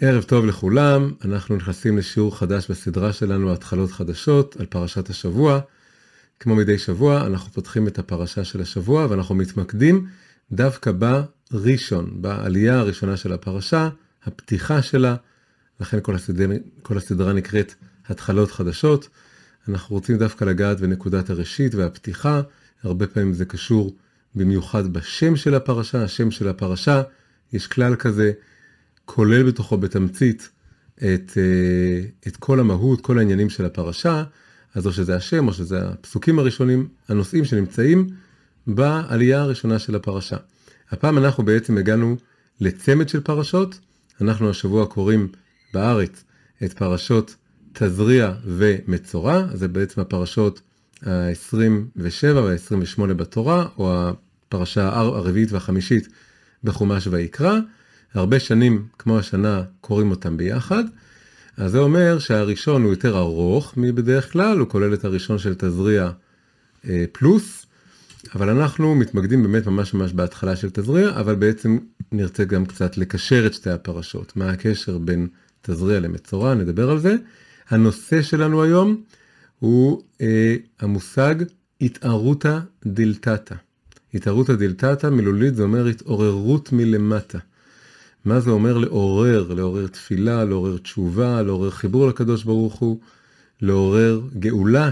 ערב טוב לכולם, אנחנו נכנסים לשיעור חדש בסדרה שלנו, התחלות חדשות, על פרשת השבוע. כמו מדי שבוע, אנחנו פותחים את הפרשה של השבוע ואנחנו מתמקדים דווקא בראשון, בעלייה הראשונה של הפרשה, הפתיחה שלה, לכן כל הסדרה, כל הסדרה נקראת התחלות חדשות. אנחנו רוצים דווקא לגעת בנקודת הראשית והפתיחה, הרבה פעמים זה קשור במיוחד בשם של הפרשה, השם של הפרשה, יש כלל כזה, כולל בתוכו בתמצית את, אה, את כל המהות, כל העניינים של הפרשה, אז או שזה השם או שזה הפסוקים הראשונים, הנושאים שנמצאים בעלייה הראשונה של הפרשה. הפעם אנחנו בעצם הגענו לצמד של פרשות, אנחנו השבוע קוראים בארץ את פרשות תזריע ומצורע, זה בעצם הפרשות ה-27 וה-28 בתורה, או הפרשה הרביעית והחמישית בחומש ויקרא. הרבה שנים, כמו השנה, קוראים אותם ביחד. אז זה אומר שהראשון הוא יותר ארוך מבדרך כלל, הוא כולל את הראשון של תזריע אה, פלוס, אבל אנחנו מתמקדים באמת ממש ממש בהתחלה של תזריע, אבל בעצם נרצה גם קצת לקשר את שתי הפרשות. מה הקשר בין תזריע למצורע, נדבר על זה. הנושא שלנו היום הוא אה, המושג התערותא דילתתא. התערותא דילתתא מילולית זה אומר התעוררות מלמטה. מה זה אומר לעורר? לעורר תפילה, לעורר תשובה, לעורר חיבור לקדוש ברוך הוא, לעורר גאולה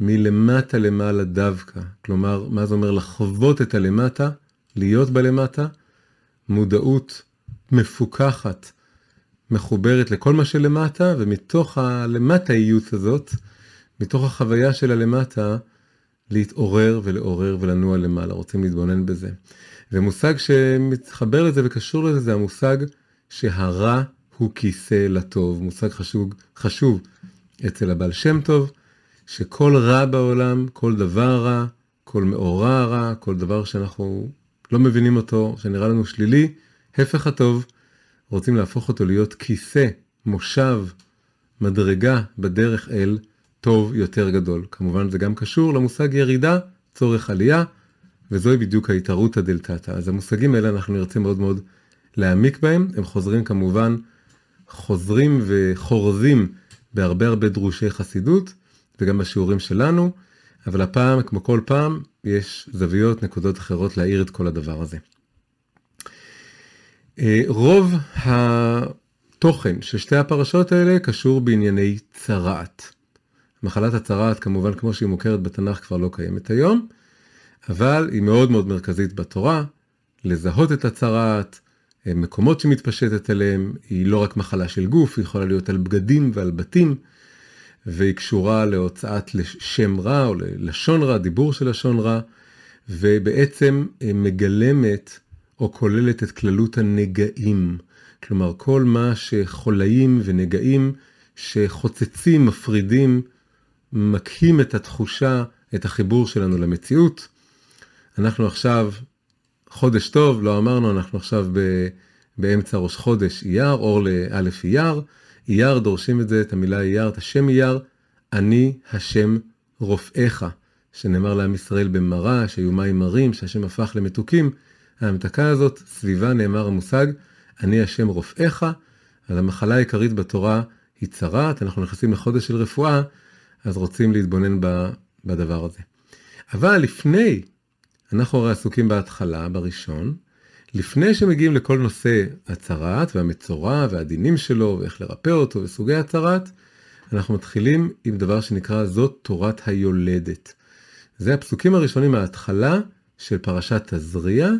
מלמטה למעלה דווקא. כלומר, מה זה אומר לחוות את הלמטה, להיות בלמטה, מודעות מפוקחת, מחוברת לכל מה שלמטה, ומתוך הלמטאיות הזאת, מתוך החוויה של הלמטה, להתעורר ולעורר ולנוע למעלה, רוצים להתבונן בזה. ומושג שמתחבר לזה וקשור לזה זה המושג שהרע הוא כיסא לטוב, מושג חשוב, חשוב אצל הבעל שם טוב, שכל רע בעולם, כל דבר רע, כל מאורע רע, כל דבר שאנחנו לא מבינים אותו, שנראה לנו שלילי, הפך הטוב, רוצים להפוך אותו להיות כיסא, מושב, מדרגה בדרך אל טוב יותר גדול. כמובן זה גם קשור למושג ירידה, צורך עלייה, וזוהי בדיוק ההתערותא דלתתא. אז המושגים האלה אנחנו נרצה מאוד מאוד להעמיק בהם, הם חוזרים כמובן, חוזרים וחורזים בהרבה הרבה דרושי חסידות, וגם בשיעורים שלנו, אבל הפעם, כמו כל פעם, יש זוויות, נקודות אחרות להאיר את כל הדבר הזה. אה, רוב התוכן של שתי הפרשות האלה קשור בענייני צרעת. מחלת הצרעת, כמובן, כמו שהיא מוכרת בתנ"ך, כבר לא קיימת היום, אבל היא מאוד מאוד מרכזית בתורה, לזהות את הצרעת, אה, מקומות שמתפשטת אליהם, היא לא רק מחלה של גוף, היא יכולה להיות על בגדים ועל בתים, והיא קשורה להוצאת שם רע או ללשון רע, דיבור של לשון רע, ובעצם אה, מגלמת או כוללת את כללות הנגעים. כלומר, כל מה שחולאים ונגעים שחוצצים, מפרידים, מקהים את התחושה, את החיבור שלנו למציאות. אנחנו עכשיו, חודש טוב, לא אמרנו, אנחנו עכשיו ב, באמצע ראש חודש אייר, אור לאלף אייר. אייר, דורשים את זה, את המילה אייר, את השם אייר, אני השם רופאיך, שנאמר לעם ישראל במראה, שהיו מים מרים, שהשם הפך למתוקים. ההמתקה הזאת, סביבה נאמר המושג, אני השם רופאיך, אז המחלה העיקרית בתורה היא צרעת, אנחנו נכנסים לחודש של רפואה, אז רוצים להתבונן בדבר הזה. אבל לפני, אנחנו הרי עסוקים בהתחלה, בראשון, לפני שמגיעים לכל נושא הצרעת והמצורע והדינים שלו ואיך לרפא אותו וסוגי הצרעת, אנחנו מתחילים עם דבר שנקרא זאת תורת היולדת. זה הפסוקים הראשונים מההתחלה של פרשת תזריע,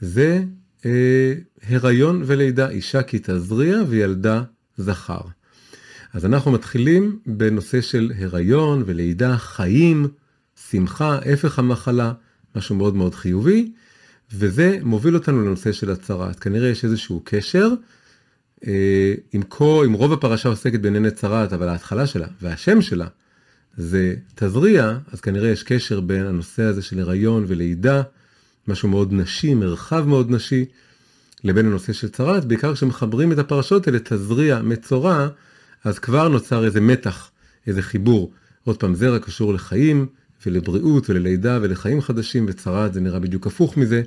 זה אה, הריון ולידה, אישה כי תזריע וילדה זכר. אז אנחנו מתחילים בנושא של הריון ולידה, חיים, שמחה, הפך המחלה, משהו מאוד מאוד חיובי, וזה מוביל אותנו לנושא של הצהרת. כנראה יש איזשהו קשר, אה, עם, כל, עם רוב הפרשה עוסקת בענייני צרת, אבל ההתחלה שלה והשם שלה זה תזריע, אז כנראה יש קשר בין הנושא הזה של הריון ולידה, משהו מאוד נשי, מרחב מאוד נשי, לבין הנושא של צרת, בעיקר כשמחברים את הפרשות האלה, תזריע, מצורע, אז כבר נוצר איזה מתח, איזה חיבור. עוד פעם, זרע קשור לחיים ולבריאות וללידה ולחיים חדשים, וצרת זה נראה בדיוק הפוך מזה,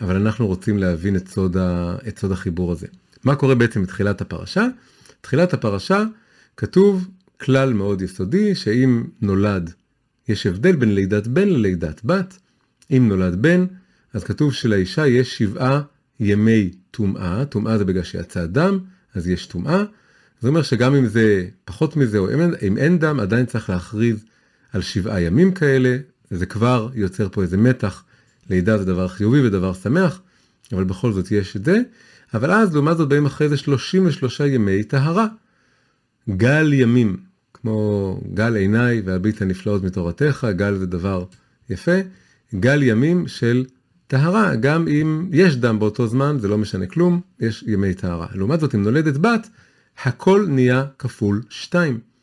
אבל אנחנו רוצים להבין את סוד, ה, את סוד החיבור הזה. מה קורה בעצם בתחילת הפרשה? תחילת הפרשה כתוב כלל מאוד יסודי שאם נולד, יש הבדל בין לידת בן ללידת בת. אם נולד בן, אז כתוב שלאישה יש שבעה ימי טומאה, טומאה זה בגלל שיצא דם, אז יש טומאה. זה אומר שגם אם זה פחות מזה או אם, אם אין דם, עדיין צריך להכריז על שבעה ימים כאלה, וזה כבר יוצר פה איזה מתח. לידה זה דבר חיובי ודבר שמח, אבל בכל זאת יש את זה. אבל אז לעומת זאת באים אחרי זה 33 ימי טהרה. גל ימים, כמו גל עיניי והביט הנפלאות מתורתך, גל זה דבר יפה, גל ימים של טהרה, גם אם יש דם באותו זמן, זה לא משנה כלום, יש ימי טהרה. לעומת זאת, אם נולדת בת, הכל נהיה כפול שתיים.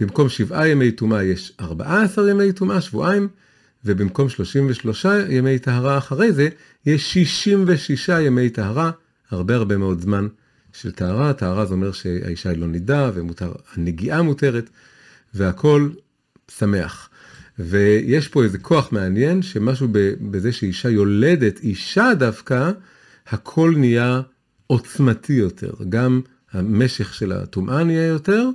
במקום שבעה ימי טומאה יש 14 ימי טומאה, שבועיים, ובמקום 33 ימי טהרה אחרי זה, יש 66 ימי טהרה, הרבה הרבה מאוד זמן של טהרה. טהרה זה אומר שהאישה היא לא נידה, והנגיעה מותרת, והכל שמח. ויש פה איזה כוח מעניין, שמשהו בזה שאישה יולדת, אישה דווקא, הכל נהיה עוצמתי יותר. גם המשך של הטומאה נהיה יותר,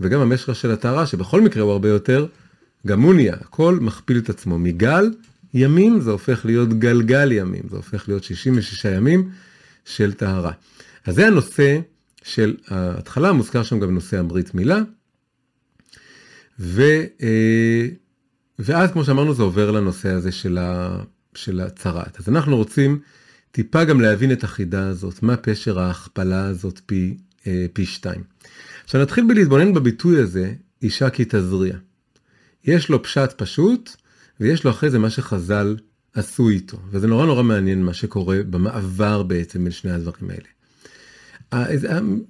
וגם המשך של הטהרה, שבכל מקרה הוא הרבה יותר, גם הוא נהיה, הכל מכפיל את עצמו. מגל ימים זה הופך להיות גלגל ימים, זה הופך להיות 66 ימים של טהרה. אז זה הנושא של ההתחלה, מוזכר שם גם נושא הברית מילה. ו, אה, ואז כמו שאמרנו זה עובר לנושא הזה של, ה, של הצהרת. אז אנחנו רוצים טיפה גם להבין את החידה הזאת, מה פשר ההכפלה הזאת פי, אה, פי שתיים. עכשיו נתחיל בלהתבונן בביטוי הזה, אישה כי תזריע. יש לו פשט פשוט, ויש לו אחרי זה מה שחז"ל עשו איתו, וזה נורא נורא מעניין מה שקורה במעבר בעצם בין שני הדברים האלה.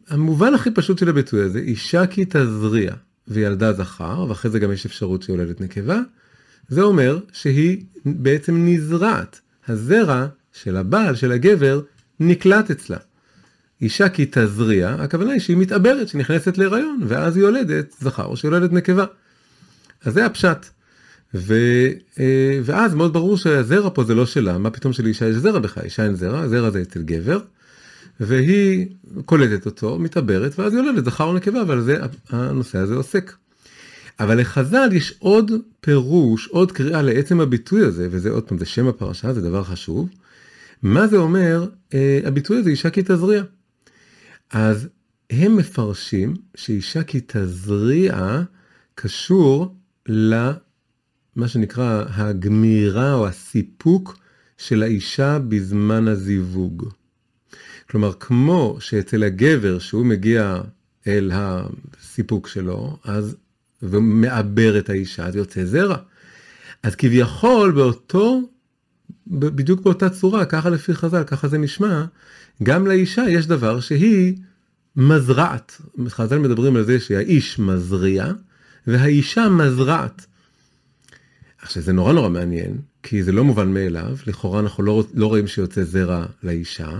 המובן הכי פשוט של הביטוי הזה, אישה כי תזריע וילדה זכר, ואחרי זה גם יש אפשרות שיולדת נקבה, זה אומר שהיא בעצם נזרעת. הזרע של הבעל, של הגבר, נקלט אצלה. אישה כי תזריע, הכוונה היא שהיא מתעברת, שנכנסת להיריון, ואז היא יולדת זכר או שיולדת נקבה. אז זה הפשט. ו, אה, ואז מאוד ברור שהזרע פה זה לא שלה, מה פתאום שלאישה יש זרע בכלל, אישה אין זרע, זרע זה אצל גבר, והיא קולטת אותו, מתעברת, ואז יולדת זכר או נקבה, ועל זה הנושא הזה עוסק. אבל לחז"ל יש עוד פירוש, עוד קריאה לעצם הביטוי הזה, וזה עוד פעם, זה שם הפרשה, זה דבר חשוב. מה זה אומר, אה, הביטוי הזה, אישה כי תזריע. אז הם מפרשים שאישה כי תזריע קשור למה שנקרא הגמירה או הסיפוק של האישה בזמן הזיווג. כלומר, כמו שאצל הגבר שהוא מגיע אל הסיפוק שלו, אז, ומעבר את האישה, אז יוצא זרע. אז כביכול באותו, בדיוק באותה צורה, ככה לפי חז"ל, ככה זה נשמע, גם לאישה יש דבר שהיא מזרעת. חז"ל מדברים על זה שהאיש מזריע, והאישה מזרעת. עכשיו זה נורא נורא מעניין, כי זה לא מובן מאליו, לכאורה אנחנו לא, לא רואים שיוצא זרע לאישה,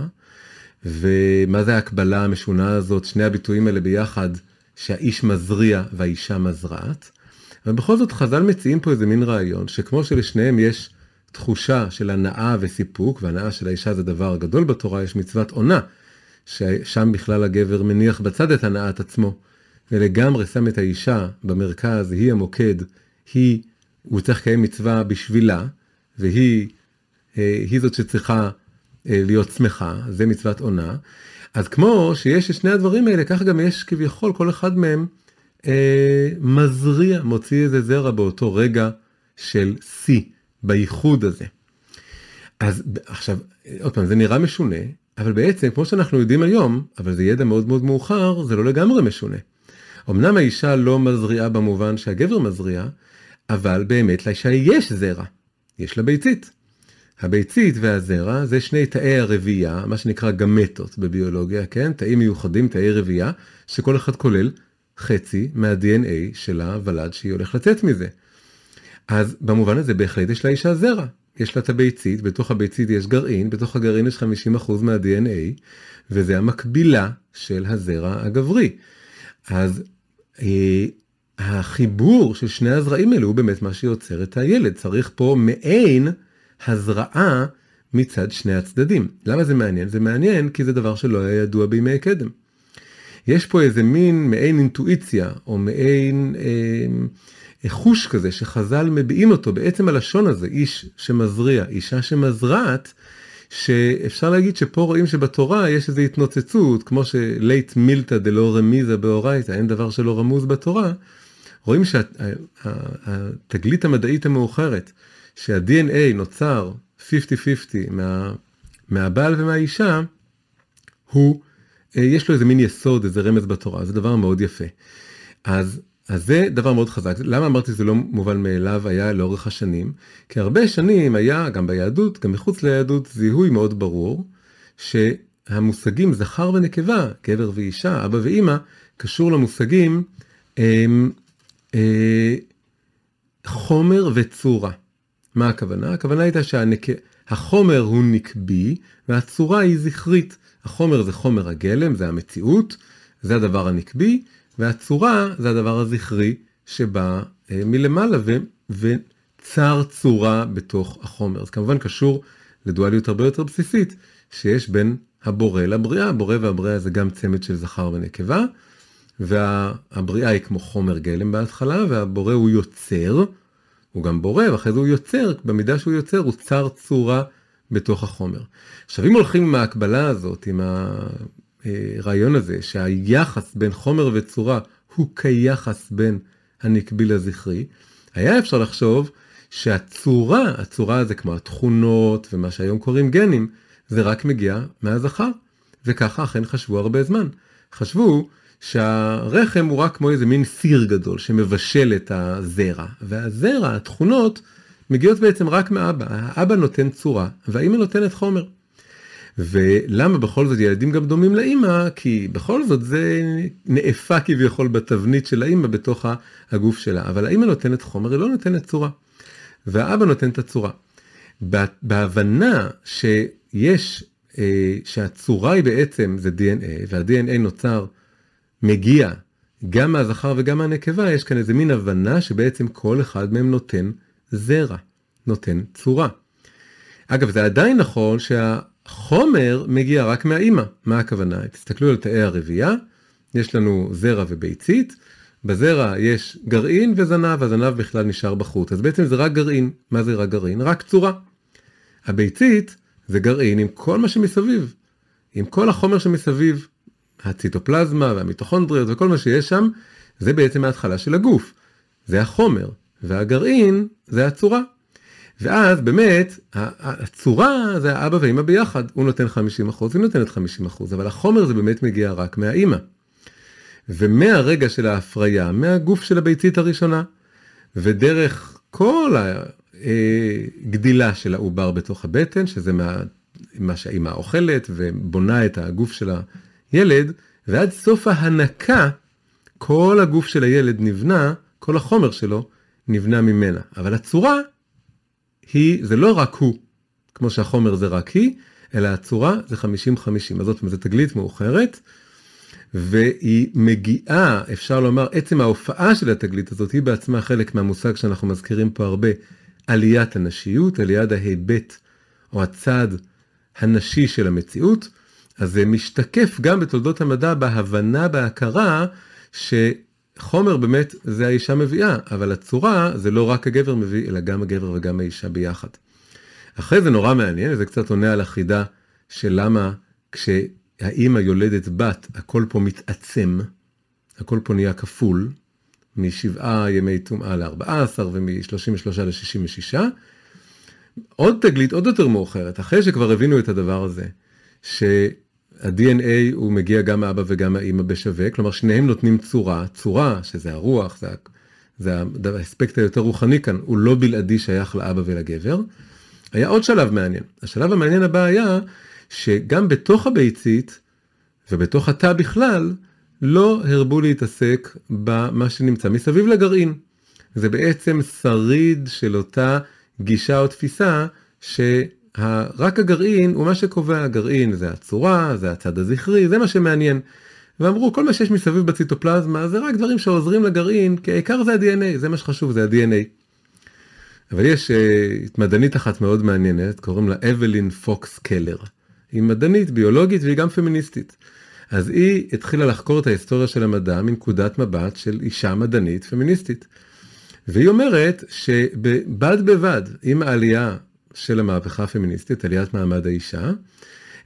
ומה זה ההקבלה המשונה הזאת, שני הביטויים האלה ביחד, שהאיש מזריע והאישה מזרעת. אבל בכל זאת חז"ל מציעים פה איזה מין רעיון, שכמו שלשניהם יש תחושה של הנאה וסיפוק, והנאה של האישה זה דבר גדול בתורה, יש מצוות עונה, ששם בכלל הגבר מניח בצד את הנאת עצמו, ולגמרי שם את האישה במרכז, היא המוקד, היא, הוא צריך לקיים מצווה בשבילה, והיא אה, היא זאת שצריכה אה, להיות שמחה, זה מצוות עונה. אז כמו שיש את שני הדברים האלה, כך גם יש כביכול כל אחד מהם אה, מזריע, מוציא איזה זרע באותו רגע של שיא, בייחוד הזה. אז עכשיו, עוד פעם, זה נראה משונה, אבל בעצם, כמו שאנחנו יודעים היום, אבל זה ידע מאוד מאוד מאוחר, זה לא לגמרי משונה. אמנם האישה לא מזריעה במובן שהגבר מזריע, אבל באמת לאישה יש זרע, יש לה ביצית. הביצית והזרע זה שני תאי הרבייה, מה שנקרא גמטות בביולוגיה, כן? תאים מיוחדים, תאי רבייה, שכל אחד כולל חצי מה-DNA של הוולד שהיא הולך לצאת מזה. אז במובן הזה בהחלט יש לאישה זרע. יש לה את הביצית, בתוך הביצית יש גרעין, בתוך הגרעין יש 50% מה-DNA, וזה המקבילה של הזרע הגברי. אז אה, החיבור של שני הזרעים האלו הוא באמת מה שיוצר את הילד. צריך פה מעין הזרעה מצד שני הצדדים. למה זה מעניין? זה מעניין כי זה דבר שלא היה ידוע בימי קדם. יש פה איזה מין מעין אינטואיציה או מעין אה, חוש כזה שחז"ל מביעים אותו בעצם הלשון הזה, איש שמזריע, אישה שמזרעת, שאפשר להגיד שפה רואים שבתורה יש איזו התנוצצות, כמו שלית מילתא דלא רמיזה באורייתא, אין דבר שלא רמוז בתורה, רואים שהתגלית המדעית המאוחרת, שה-DNA נוצר 50-50 מה, מהבעל ומהאישה, הוא, אה, יש לו איזה מין יסוד, איזה רמז בתורה, זה דבר מאוד יפה. אז, אז זה דבר מאוד חזק. למה אמרתי שזה לא מובן מאליו היה לאורך השנים? כי הרבה שנים היה, גם ביהדות, גם מחוץ ליהדות, זיהוי מאוד ברור, שהמושגים זכר ונקבה, גבר ואישה, אבא ואימא, קשור למושגים הם, אה, חומר וצורה. מה הכוונה? הכוונה הייתה שהחומר הוא נקבי והצורה היא זכרית. החומר זה חומר הגלם, זה המציאות, זה הדבר הנקבי, והצורה זה הדבר הזכרי שבא אה, מלמעלה ו, וצר צורה בתוך החומר. זה כמובן קשור לדואליות הרבה יותר בסיסית שיש בין הבורא לבריאה. הבורא והבריאה זה גם צמד של זכר ונקבה, והבריאה היא כמו חומר גלם בהתחלה, והבורא הוא יוצר, הוא גם בורא, ואחרי זה הוא יוצר, במידה שהוא יוצר הוא צר צורה בתוך החומר. עכשיו אם הולכים עם ההקבלה הזאת, עם הרעיון הזה, שהיחס בין חומר וצורה הוא כיחס בין הנקבי לזכרי, היה אפשר לחשוב שהצורה, הצורה זה כמו התכונות ומה שהיום קוראים גנים, זה רק מגיע מהזכר. וככה אכן חשבו הרבה זמן. חשבו שהרחם הוא רק כמו איזה מין סיר גדול שמבשל את הזרע, והזרע, התכונות, מגיעות בעצם רק מאבא. האבא נותן צורה, והאימא נותנת חומר. ולמה בכל זאת ילדים גם דומים לאימא? כי בכל זאת זה נאפה כביכול בתבנית של האימא בתוך הגוף שלה, אבל האימא נותנת חומר, היא לא נותנת צורה. והאבא נותן את הצורה. בהבנה שיש, אה, שהצורה היא בעצם זה DNA, וה-DNA נוצר מגיע גם מהזכר וגם מהנקבה, יש כאן איזה מין הבנה שבעצם כל אחד מהם נותן זרע, נותן צורה. אגב, זה עדיין נכון שהחומר מגיע רק מהאימא. מה הכוונה? תסתכלו על תאי הרבייה, יש לנו זרע וביצית, בזרע יש גרעין וזנב, הזנב בכלל נשאר בחוץ. אז בעצם זה רק גרעין. מה זה רק גרעין? רק צורה. הביצית זה גרעין עם כל מה שמסביב, עם כל החומר שמסביב, הציטופלזמה והמיטוכונדריות וכל מה שיש שם, זה בעצם ההתחלה של הגוף. זה החומר, והגרעין זה הצורה. ואז באמת, הצורה זה האבא והאמא ביחד, הוא נותן 50%, היא נותנת 50%, אבל החומר זה באמת מגיע רק מהאמא. ומהרגע של ההפריה, מהגוף של הביצית הראשונה, ודרך כל הגדילה של העובר בתוך הבטן, שזה מה, מה שהאמא אוכלת ובונה את הגוף של ילד, ועד סוף ההנקה, כל הגוף של הילד נבנה, כל החומר שלו נבנה ממנה. אבל הצורה היא, זה לא רק הוא, כמו שהחומר זה רק היא, אלא הצורה זה 50-50. אז זאת אומרת, זו תגלית מאוחרת, והיא מגיעה, אפשר לומר, עצם ההופעה של התגלית הזאת היא בעצמה חלק מהמושג שאנחנו מזכירים פה הרבה, עליית הנשיות, עליית ההיבט או הצד הנשי של המציאות. אז זה משתקף גם בתולדות המדע בהבנה, בהכרה, שחומר באמת זה האישה מביאה, אבל הצורה זה לא רק הגבר מביא, אלא גם הגבר וגם האישה ביחד. אחרי זה נורא מעניין, זה קצת עונה על החידה של למה כשהאימא יולדת בת, הכל פה מתעצם, הכל פה נהיה כפול, משבעה ימי טומאה ל-14 ומ-33 ל-66. עוד תגלית עוד יותר מאוחרת, אחרי שכבר הבינו את הדבר הזה, ש... ה-DNA הוא מגיע גם מאבא וגם מהאימא בשווה, כלומר שניהם נותנים צורה, צורה שזה הרוח, זה, זה האספקט היותר רוחני כאן, הוא לא בלעדי שייך לאבא ולגבר. היה עוד שלב מעניין, השלב המעניין הבא היה שגם בתוך הביצית ובתוך התא בכלל, לא הרבו להתעסק במה שנמצא מסביב לגרעין. זה בעצם שריד של אותה גישה או תפיסה ש... רק הגרעין הוא מה שקובע, הגרעין זה הצורה, זה הצד הזכרי, זה מה שמעניין. ואמרו כל מה שיש מסביב בציטופלזמה זה רק דברים שעוזרים לגרעין, כי העיקר זה ה-DNA, זה מה שחשוב, זה ה-DNA. אבל יש uh, מדענית אחת מאוד מעניינת, קוראים לה אבלין פוקס קלר. היא מדענית, ביולוגית והיא גם פמיניסטית. אז היא התחילה לחקור את ההיסטוריה של המדע מנקודת מבט של אישה מדענית פמיניסטית. והיא אומרת שבד בבד עם העלייה של המהפכה הפמיניסטית, עליית מעמד האישה,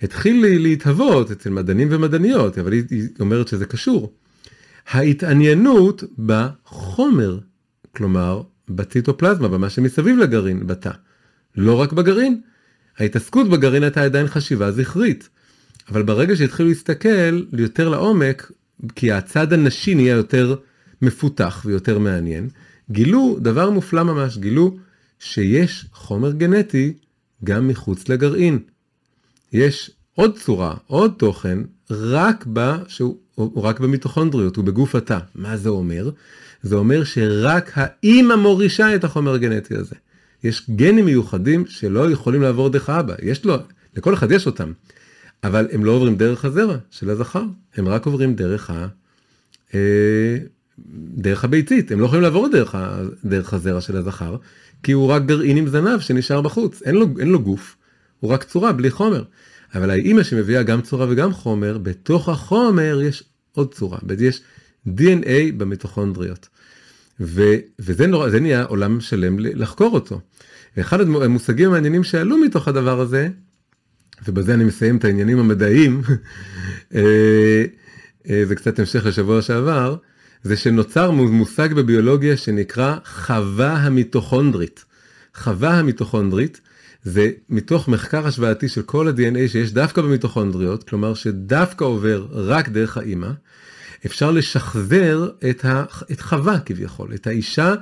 התחיל להתהוות אצל מדענים ומדעניות, אבל היא, היא אומרת שזה קשור. ההתעניינות בחומר, כלומר בציטופלזמה, במה שמסביב לגרעין, בתא. לא רק בגרעין. ההתעסקות בגרעין הייתה עדיין חשיבה זכרית. אבל ברגע שהתחילו להסתכל יותר לעומק, כי הצד הנשי נהיה יותר מפותח ויותר מעניין, גילו דבר מופלא ממש, גילו שיש חומר גנטי גם מחוץ לגרעין. יש עוד צורה, עוד תוכן, רק ב... שהוא רק במיטוכונדריות, הוא בגוף התא. מה זה אומר? זה אומר שרק האימא מורישה את החומר הגנטי הזה. יש גנים מיוחדים שלא יכולים לעבור דרך האבא, יש לו, לכל אחד יש אותם, אבל הם לא עוברים דרך הזרע של הזכר, הם רק עוברים דרך ה... דרך הביצית, הם לא יכולים לעבור דרך, דרך הזרע של הזכר, כי הוא רק גרעין עם זנב שנשאר בחוץ, אין לו, אין לו גוף, הוא רק צורה בלי חומר. אבל האימא שמביאה גם צורה וגם חומר, בתוך החומר יש עוד צורה, יש DNA במיטוכונדריות. ו, וזה נורא, זה נהיה עולם שלם לחקור אותו. ואחד המושגים המעניינים שעלו מתוך הדבר הזה, ובזה אני מסיים את העניינים המדעיים, אה, אה, זה קצת המשך לשבוע שעבר, זה שנוצר מושג בביולוגיה שנקרא חווה המיטוכונדרית. חווה המיטוכונדרית זה מתוך מחקר השוואתי של כל ה-DNA שיש דווקא במיטוכונדריות, כלומר שדווקא עובר רק דרך האימא, אפשר לשחזר את, ה, את חווה כביכול, את האישה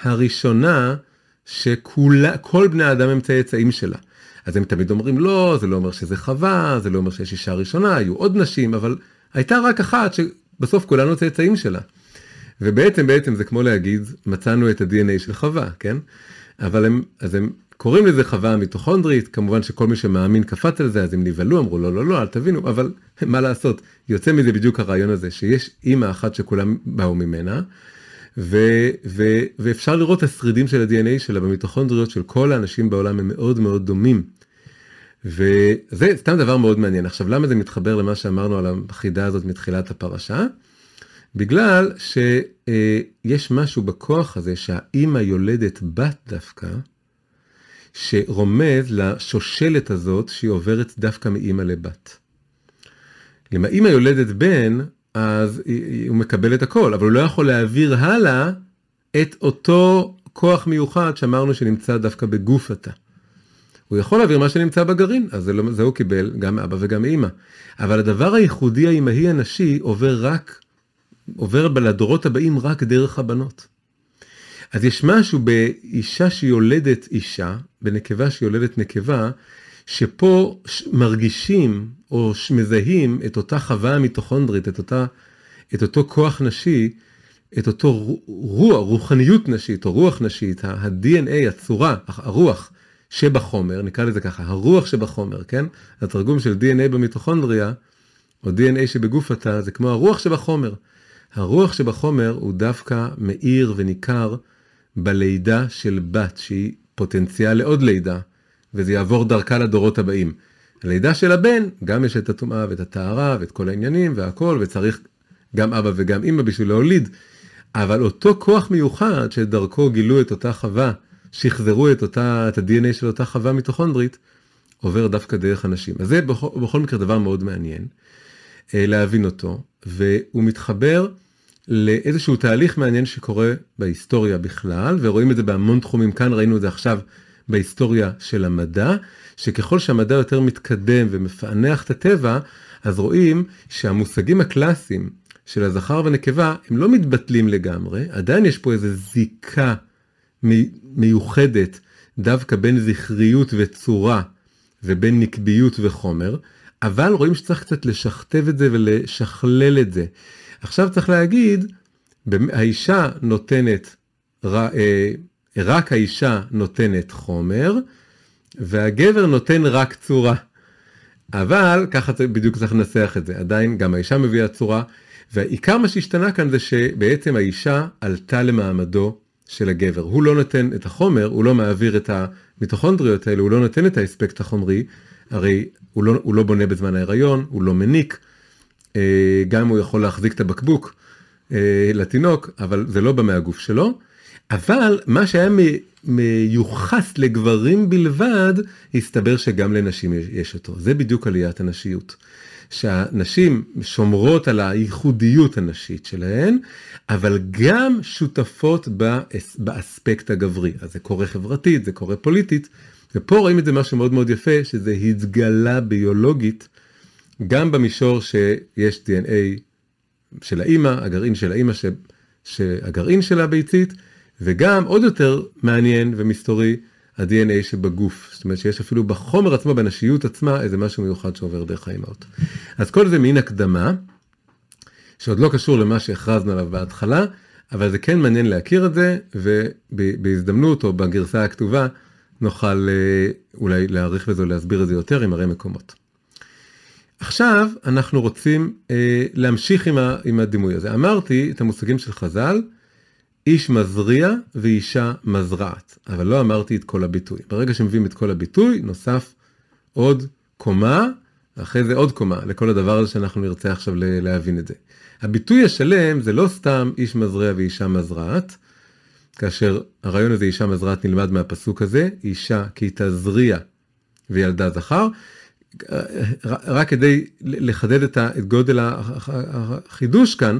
הראשונה שכל בני האדם הם צאצאים שלה. אז הם תמיד אומרים לא, זה לא אומר שזה חווה, זה לא אומר שיש אישה ראשונה, היו עוד נשים, אבל הייתה רק אחת שבסוף כולנו צאצאים שלה. ובעצם בעצם זה כמו להגיד מצאנו את ה-DNA של חווה, כן? אבל הם, אז הם קוראים לזה חווה מיטוכונדרית, כמובן שכל מי שמאמין קפץ על זה, אז הם נבהלו, אמרו לא, לא, לא, אל תבינו, אבל מה לעשות, יוצא מזה בדיוק הרעיון הזה, שיש אימא אחת שכולם באו ממנה, ו, ו, ואפשר לראות את השרידים של ה-DNA שלה במיטוכונדריות של כל האנשים בעולם הם מאוד מאוד דומים. וזה סתם דבר מאוד מעניין. עכשיו, למה זה מתחבר למה שאמרנו על החידה הזאת מתחילת הפרשה? בגלל שיש משהו בכוח הזה שהאימא יולדת בת דווקא, שרומז לשושלת הזאת שהיא עוברת דווקא מאימא לבת. אם האימא יולדת בן, אז הוא מקבל את הכל, אבל הוא לא יכול להעביר הלאה את אותו כוח מיוחד שאמרנו שנמצא דווקא בגוף התא. הוא יכול להעביר מה שנמצא בגרעין, אז זה, לא, זה הוא קיבל גם אבא וגם אימא. אבל הדבר הייחודי האימהי הנשי עובר רק, עובר לדורות הבאים רק דרך הבנות. אז יש משהו באישה שיולדת אישה, בנקבה שיולדת נקבה, שפה מרגישים או מזהים את אותה חווה מיטוכונדרית, את, אותה, את אותו כוח נשי, את אותו רוח, רוחניות נשית או רוח נשית, ה-DNA, הצורה, הרוח שבחומר, נקרא לזה ככה, הרוח שבחומר, כן? התרגום של DNA במיטוכונדריה, או DNA שבגוף התא, זה כמו הרוח שבחומר. הרוח שבחומר הוא דווקא מאיר וניכר בלידה של בת שהיא פוטנציאל לעוד לידה, וזה יעבור דרכה לדורות הבאים. הלידה של הבן, גם יש את הטומאה ואת הטהרה ואת כל העניינים והכל, וצריך גם אבא וגם אימא בשביל להוליד. אבל אותו כוח מיוחד שדרכו גילו את אותה חווה, שחזרו את, אותה, את ה-DNA של אותה חווה מיטוכונדרית, עובר דווקא דרך אנשים. אז זה בכל, בכל מקרה דבר מאוד מעניין אה, להבין אותו, והוא מתחבר לאיזשהו תהליך מעניין שקורה בהיסטוריה בכלל, ורואים את זה בהמון תחומים, כאן ראינו את זה עכשיו בהיסטוריה של המדע, שככל שהמדע יותר מתקדם ומפענח את הטבע, אז רואים שהמושגים הקלאסיים של הזכר ונקבה הם לא מתבטלים לגמרי, עדיין יש פה איזו זיקה מיוחדת דווקא בין זכריות וצורה ובין נקביות וחומר, אבל רואים שצריך קצת לשכתב את זה ולשכלל את זה. עכשיו צריך להגיד, האישה נותנת, אה, רק האישה נותנת חומר, והגבר נותן רק צורה. אבל ככה בדיוק צריך לנסח את זה, עדיין גם האישה מביאה צורה, ועיקר מה שהשתנה כאן זה שבעצם האישה עלתה למעמדו של הגבר. הוא לא נותן את החומר, הוא לא מעביר את המיטוכונדריות האלה, הוא לא נותן את האספקט החומרי, הרי הוא לא, הוא לא בונה בזמן ההיריון, הוא לא מניק, אה, גם הוא יכול להחזיק את הבקבוק אה, לתינוק, אבל זה לא בא מהגוף שלו. אבל מה שהיה מיוחס לגברים בלבד, הסתבר שגם לנשים יש אותו. זה בדיוק עליית הנשיות. שהנשים שומרות על הייחודיות הנשית שלהן, אבל גם שותפות באס, באספקט הגברי. אז זה קורה חברתית, זה קורה פוליטית, ופה רואים את זה משהו מאוד מאוד יפה, שזה התגלה ביולוגית, גם במישור שיש DNA של האימא, הגרעין של האימא, ש... שהגרעין של הביצית, וגם עוד יותר מעניין ומסתורי, ה-DNA שבגוף, זאת אומרת שיש אפילו בחומר עצמו, בנשיות עצמה, איזה משהו מיוחד שעובר דרך האימהות. אז כל זה מין הקדמה, שעוד לא קשור למה שהכרזנו עליו בהתחלה, אבל זה כן מעניין להכיר את זה, ובהזדמנות או בגרסה הכתובה נוכל אה, אולי להעריך בזה ולהסביר את זה יותר עם הרי מקומות. עכשיו אנחנו רוצים אה, להמשיך עם, ה, עם הדימוי הזה. אמרתי את המושגים של חז"ל, איש מזריע ואישה מזרעת, אבל לא אמרתי את כל הביטוי. ברגע שמביאים את כל הביטוי, נוסף עוד קומה, ואחרי זה עוד קומה, לכל הדבר הזה שאנחנו נרצה עכשיו להבין את זה. הביטוי השלם זה לא סתם איש מזריע ואישה מזרעת, כאשר הרעיון הזה אישה מזרעת נלמד מהפסוק הזה, אישה כי תזריע וילדה זכר, רק כדי לחדד את גודל החידוש כאן,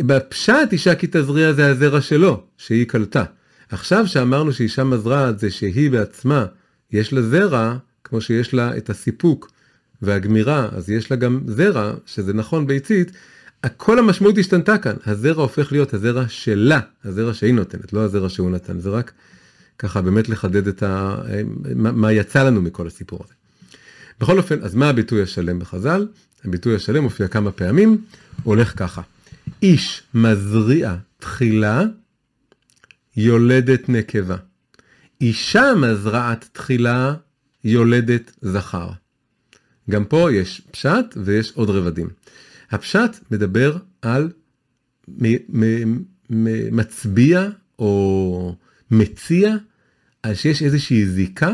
בפשט אישה כי תזריע זה הזרע שלו, שהיא קלטה. עכשיו שאמרנו שאישה מזרעת זה שהיא בעצמה, יש לה זרע, כמו שיש לה את הסיפוק והגמירה, אז יש לה גם זרע, שזה נכון ביצית, כל המשמעות השתנתה כאן, הזרע הופך להיות הזרע שלה, הזרע שהיא נותנת, לא הזרע שהוא נתן, זה רק ככה באמת לחדד את ה... מה, מה יצא לנו מכל הסיפור הזה. בכל אופן, אז מה הביטוי השלם בחז"ל? הביטוי השלם מופיע כמה פעמים, הולך ככה. איש מזריע תחילה, יולדת נקבה. אישה מזרעת תחילה, יולדת זכר. גם פה יש פשט ויש עוד רבדים. הפשט מדבר על מצביע או מציע על שיש איזושהי זיקה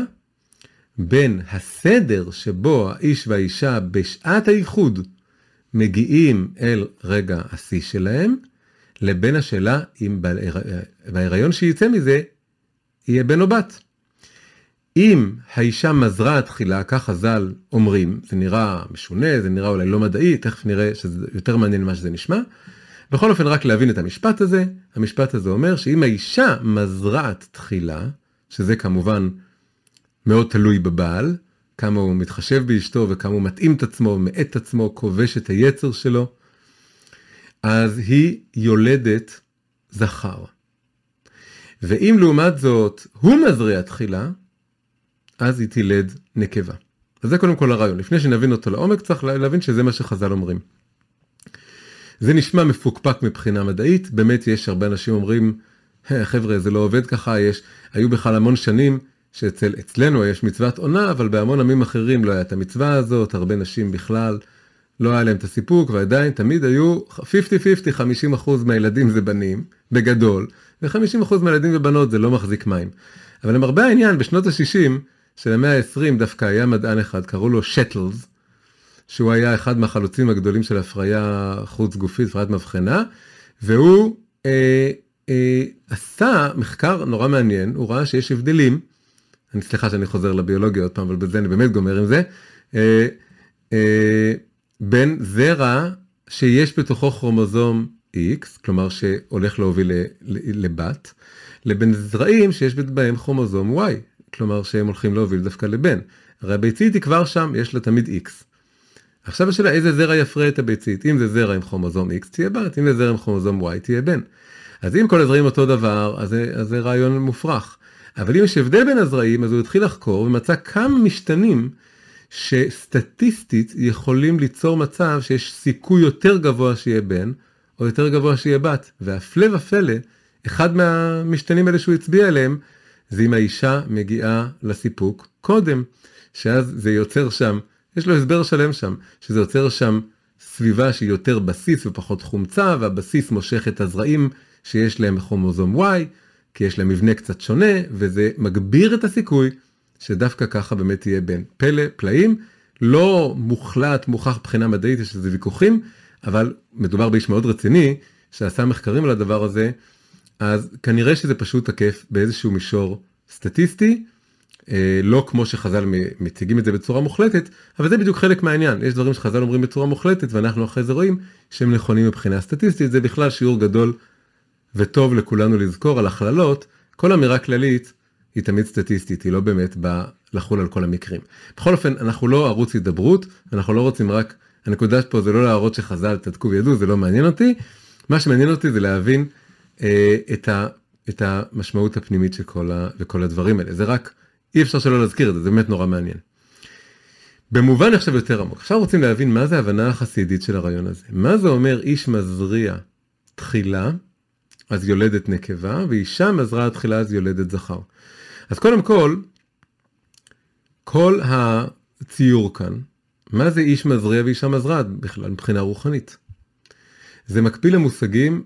בין הסדר שבו האיש והאישה בשעת הייחוד מגיעים אל רגע השיא שלהם, לבין השאלה אם בהיריון שיצא מזה יהיה בן או בת. אם האישה מזרה תחילה, כך חז"ל אומרים, זה נראה משונה, זה נראה אולי לא מדעי, תכף נראה שזה יותר מעניין ממה שזה נשמע. בכל אופן, רק להבין את המשפט הזה, המשפט הזה אומר שאם האישה מזרעת תחילה, שזה כמובן מאוד תלוי בבעל, כמה הוא מתחשב באשתו וכמה הוא מתאים את עצמו, מאט את עצמו, כובש את היצר שלו, אז היא יולדת זכר. ואם לעומת זאת הוא מזריע תחילה, אז היא תילד נקבה. אז זה קודם כל הרעיון. לפני שנבין אותו לעומק, צריך להבין שזה מה שחז"ל אומרים. זה נשמע מפוקפק מבחינה מדעית, באמת יש הרבה אנשים אומרים, חבר'ה, זה לא עובד ככה, יש, היו בכלל המון שנים שאצלנו יש מצוות עונה, אבל בהמון עמים אחרים לא היה את המצווה הזאת, הרבה נשים בכלל לא היה להם את הסיפוק, ועדיין תמיד היו 50-50, 50% מהילדים זה בנים, בגדול, ו-50% מהילדים ובנות זה לא מחזיק מים. אבל למרבה העניין, בשנות ה-60 של המאה ה-20 דווקא היה מדען אחד, קראו לו שטלס, שהוא היה אחד מהחלוצים הגדולים של הפריה חוץ גופית, הפריית מבחנה, והוא אה, אה, עשה מחקר נורא מעניין, הוא ראה שיש הבדלים אני סליחה שאני חוזר לביולוגיה עוד פעם, אבל בזה אני באמת גומר עם זה, אה, אה, בין זרע שיש בתוכו כרומוזום X, כלומר שהולך להוביל לבת, לבין זרעים שיש בהם כרומוזום Y, כלומר שהם הולכים להוביל דווקא לבן. הרי הביצית היא כבר שם, יש לה תמיד X. עכשיו השאלה איזה זרע יפרה את הביצית, אם זה זרע עם כרומוזום X תהיה בת, אם זה זרע עם כרומוזום Y תהיה בן. אז אם כל הזרעים אותו דבר, אז זה, אז זה רעיון מופרך. אבל אם יש הבדל בין הזרעים, אז הוא התחיל לחקור ומצא כמה משתנים שסטטיסטית יכולים ליצור מצב שיש סיכוי יותר גבוה שיהיה בן, או יותר גבוה שיהיה בת. והפלא ופלא, אחד מהמשתנים האלה שהוא הצביע עליהם, זה אם האישה מגיעה לסיפוק קודם, שאז זה יוצר שם, יש לו הסבר שלם שם, שזה יוצר שם סביבה שהיא יותר בסיס ופחות חומצה, והבסיס מושך את הזרעים שיש להם כרומוזום Y, כי יש להם מבנה קצת שונה, וזה מגביר את הסיכוי שדווקא ככה באמת יהיה בין פלא, פלאים, לא מוחלט, מוכח מבחינה מדעית, יש איזה ויכוחים, אבל מדובר באיש מאוד רציני, שעשה מחקרים על הדבר הזה, אז כנראה שזה פשוט תקף באיזשהו מישור סטטיסטי, אה, לא כמו שחז"ל מציגים את זה בצורה מוחלטת, אבל זה בדיוק חלק מהעניין. יש דברים שחז"ל אומרים בצורה מוחלטת ואנחנו אחרי זה רואים שהם נכונים מבחינה סטטיסטית, זה בכלל שיעור גדול וטוב לכולנו לזכור על הכללות. כל אמירה כללית היא תמיד סטטיסטית, היא לא באמת באה לחול על כל המקרים. בכל אופן, אנחנו לא ערוץ הידברות, אנחנו לא רוצים רק, הנקודה פה זה לא להראות שחז"ל צדקו וידעו, זה לא מעניין אותי. מה שמעניין אותי זה להבין אה, את, ה, את המשמעות הפנימית של כל, ה, וכל הדברים האלה. זה רק אי אפשר שלא להזכיר את זה, זה באמת נורא מעניין. במובן עכשיו יותר עמוק, עכשיו רוצים להבין מה זה ההבנה החסידית של הרעיון הזה. מה זה אומר איש מזריע תחילה, אז יולדת נקבה, ואישה מזרעה תחילה אז יולדת זכר. אז קודם כל, כל הציור כאן, מה זה איש מזריע ואישה מזרעת בכלל מבחינה רוחנית? זה מקביל למושגים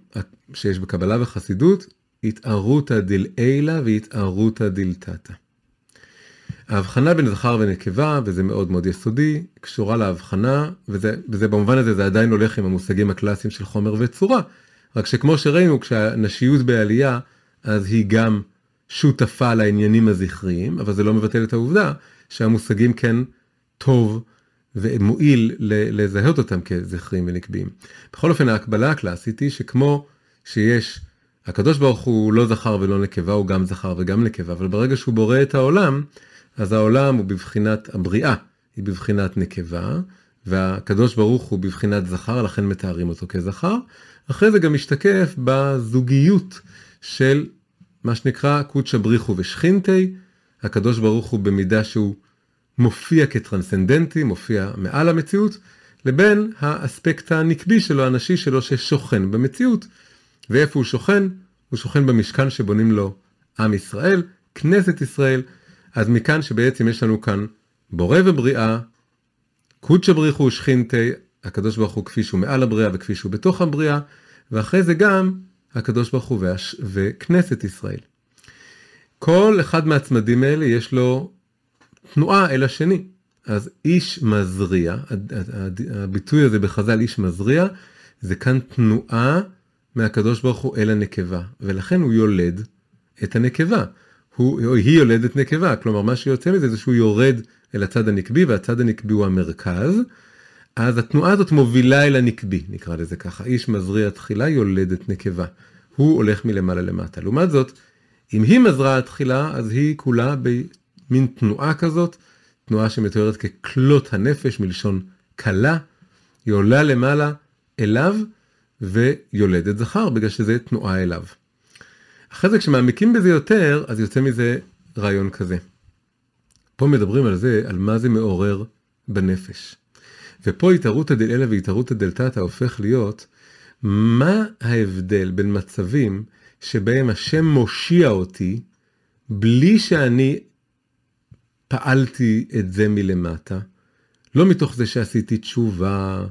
שיש בקבלה וחסידות, התערותא דלעילה והתערותא דלתתא. ההבחנה בין זכר ונקבה, וזה מאוד מאוד יסודי, קשורה להבחנה, וזה, וזה במובן הזה זה עדיין הולך עם המושגים הקלאסיים של חומר וצורה, רק שכמו שראינו, כשהנשיות בעלייה, אז היא גם שותפה לעניינים הזכריים, אבל זה לא מבטל את העובדה שהמושגים כן טוב ומועיל לזהות אותם כזכריים ונקביים. בכל אופן, ההקבלה הקלאסית היא שכמו שיש, הקדוש ברוך הוא לא זכר ולא נקבה, הוא גם זכר וגם נקבה, אבל ברגע שהוא בורא את העולם, אז העולם הוא בבחינת הבריאה, היא בבחינת נקבה, והקדוש ברוך הוא בבחינת זכר, לכן מתארים אותו כזכר. אחרי זה גם משתקף בזוגיות של מה שנקרא קודשא בריחו ושכינתי, הקדוש ברוך הוא במידה שהוא מופיע כטרנסצנדנטי, מופיע מעל המציאות, לבין האספקט הנקבי שלו, הנשי שלו, ששוכן במציאות. ואיפה הוא שוכן? הוא שוכן במשכן שבונים לו עם ישראל, כנסת ישראל, אז מכאן שבעצם יש לנו כאן בורא ובריאה, קודשא בריחו ושכינתי, הקדוש ברוך הוא כפי שהוא מעל הבריאה וכפי שהוא בתוך הבריאה, ואחרי זה גם הקדוש ברוך הוא והש... וכנסת ישראל. כל אחד מהצמדים האלה יש לו תנועה אל השני. אז איש מזריע, הביטוי הזה בחז"ל איש מזריע, זה כאן תנועה מהקדוש ברוך הוא אל הנקבה, ולכן הוא יולד את הנקבה. הוא, היא יולדת נקבה, כלומר מה שיוצא מזה זה שהוא יורד אל הצד הנקבי והצד הנקבי הוא המרכז, אז התנועה הזאת מובילה אל הנקבי, נקרא לזה ככה, איש מזריע תחילה יולדת נקבה, הוא הולך מלמעלה למטה. לעומת זאת, אם היא מזרעה תחילה, אז היא כולה במין תנועה כזאת, תנועה שמתוארת ככלות הנפש מלשון כלה, היא עולה למעלה אליו ויולדת זכר, בגלל שזה תנועה אליו. אחרי זה כשמעמיקים בזה יותר, אז יוצא מזה רעיון כזה. פה מדברים על זה, על מה זה מעורר בנפש. ופה התערותא דלעילא והתערותא דלתתא הופך להיות, מה ההבדל בין מצבים שבהם השם מושיע אותי, בלי שאני פעלתי את זה מלמטה, לא מתוך זה שעשיתי תשובה,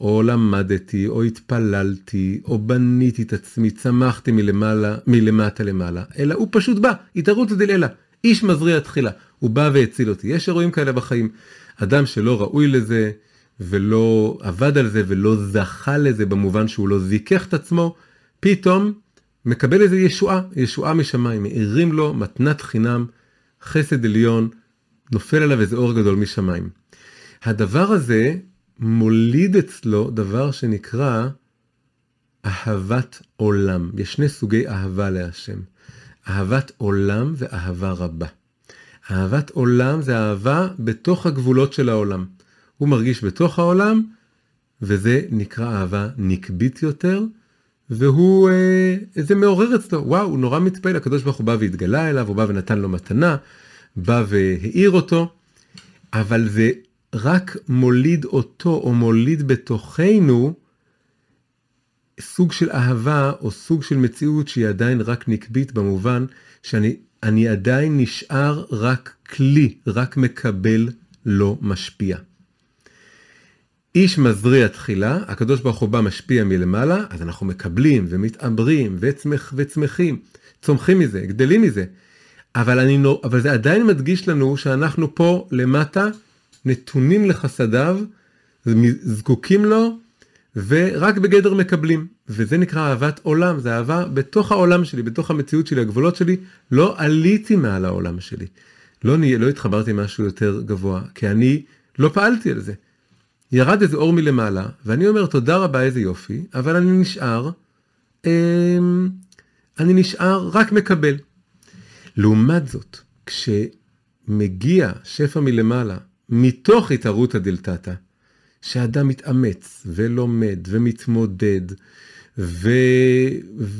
או למדתי, או התפללתי, או בניתי את עצמי, צמחתי מלמעלה, מלמטה למעלה, אלא הוא פשוט בא, התערותא דלעילא, איש מזריע תחילה, הוא בא והציל אותי. יש אירועים כאלה בחיים, אדם שלא ראוי לזה, ולא עבד על זה, ולא זכה לזה במובן שהוא לא זיכך את עצמו, פתאום מקבל איזה ישועה, ישועה משמיים, מאירים לו מתנת חינם, חסד עליון, נופל עליו איזה אור גדול משמיים. הדבר הזה מוליד אצלו דבר שנקרא אהבת עולם. יש שני סוגי אהבה להשם. אהבת עולם ואהבה רבה. אהבת עולם זה אהבה בתוך הגבולות של העולם. הוא מרגיש בתוך העולם, וזה נקרא אהבה נקבית יותר, והוא, אה, זה מעורר אצלו, וואו, הוא נורא מתפעל, הקדוש ברוך הוא בא והתגלה אליו, הוא בא ונתן לו מתנה, בא והאיר אותו, אבל זה רק מוליד אותו או מוליד בתוכנו סוג של אהבה או סוג של מציאות שהיא עדיין רק נקבית במובן שאני אני עדיין נשאר רק כלי, רק מקבל, לא משפיע. איש מזריע תחילה, הקדוש ברוך הוא בא משפיע מלמעלה, אז אנחנו מקבלים ומתעברים וצמח, וצמחים, צומחים מזה, גדלים מזה. אבל, אני, אבל זה עדיין מדגיש לנו שאנחנו פה למטה נתונים לחסדיו, זקוקים לו, ורק בגדר מקבלים. וזה נקרא אהבת עולם, זה אהבה בתוך העולם שלי, בתוך המציאות שלי, הגבולות שלי, לא עליתי מעל העולם שלי. לא, לא התחברתי משהו יותר גבוה, כי אני לא פעלתי על זה. ירד איזה אור מלמעלה, ואני אומר תודה רבה איזה יופי, אבל אני נשאר, אה, אני נשאר רק מקבל. לעומת זאת, כשמגיע שפע מלמעלה, מתוך התערותא דלתתא, שאדם מתאמץ ולומד ומתמודד ו...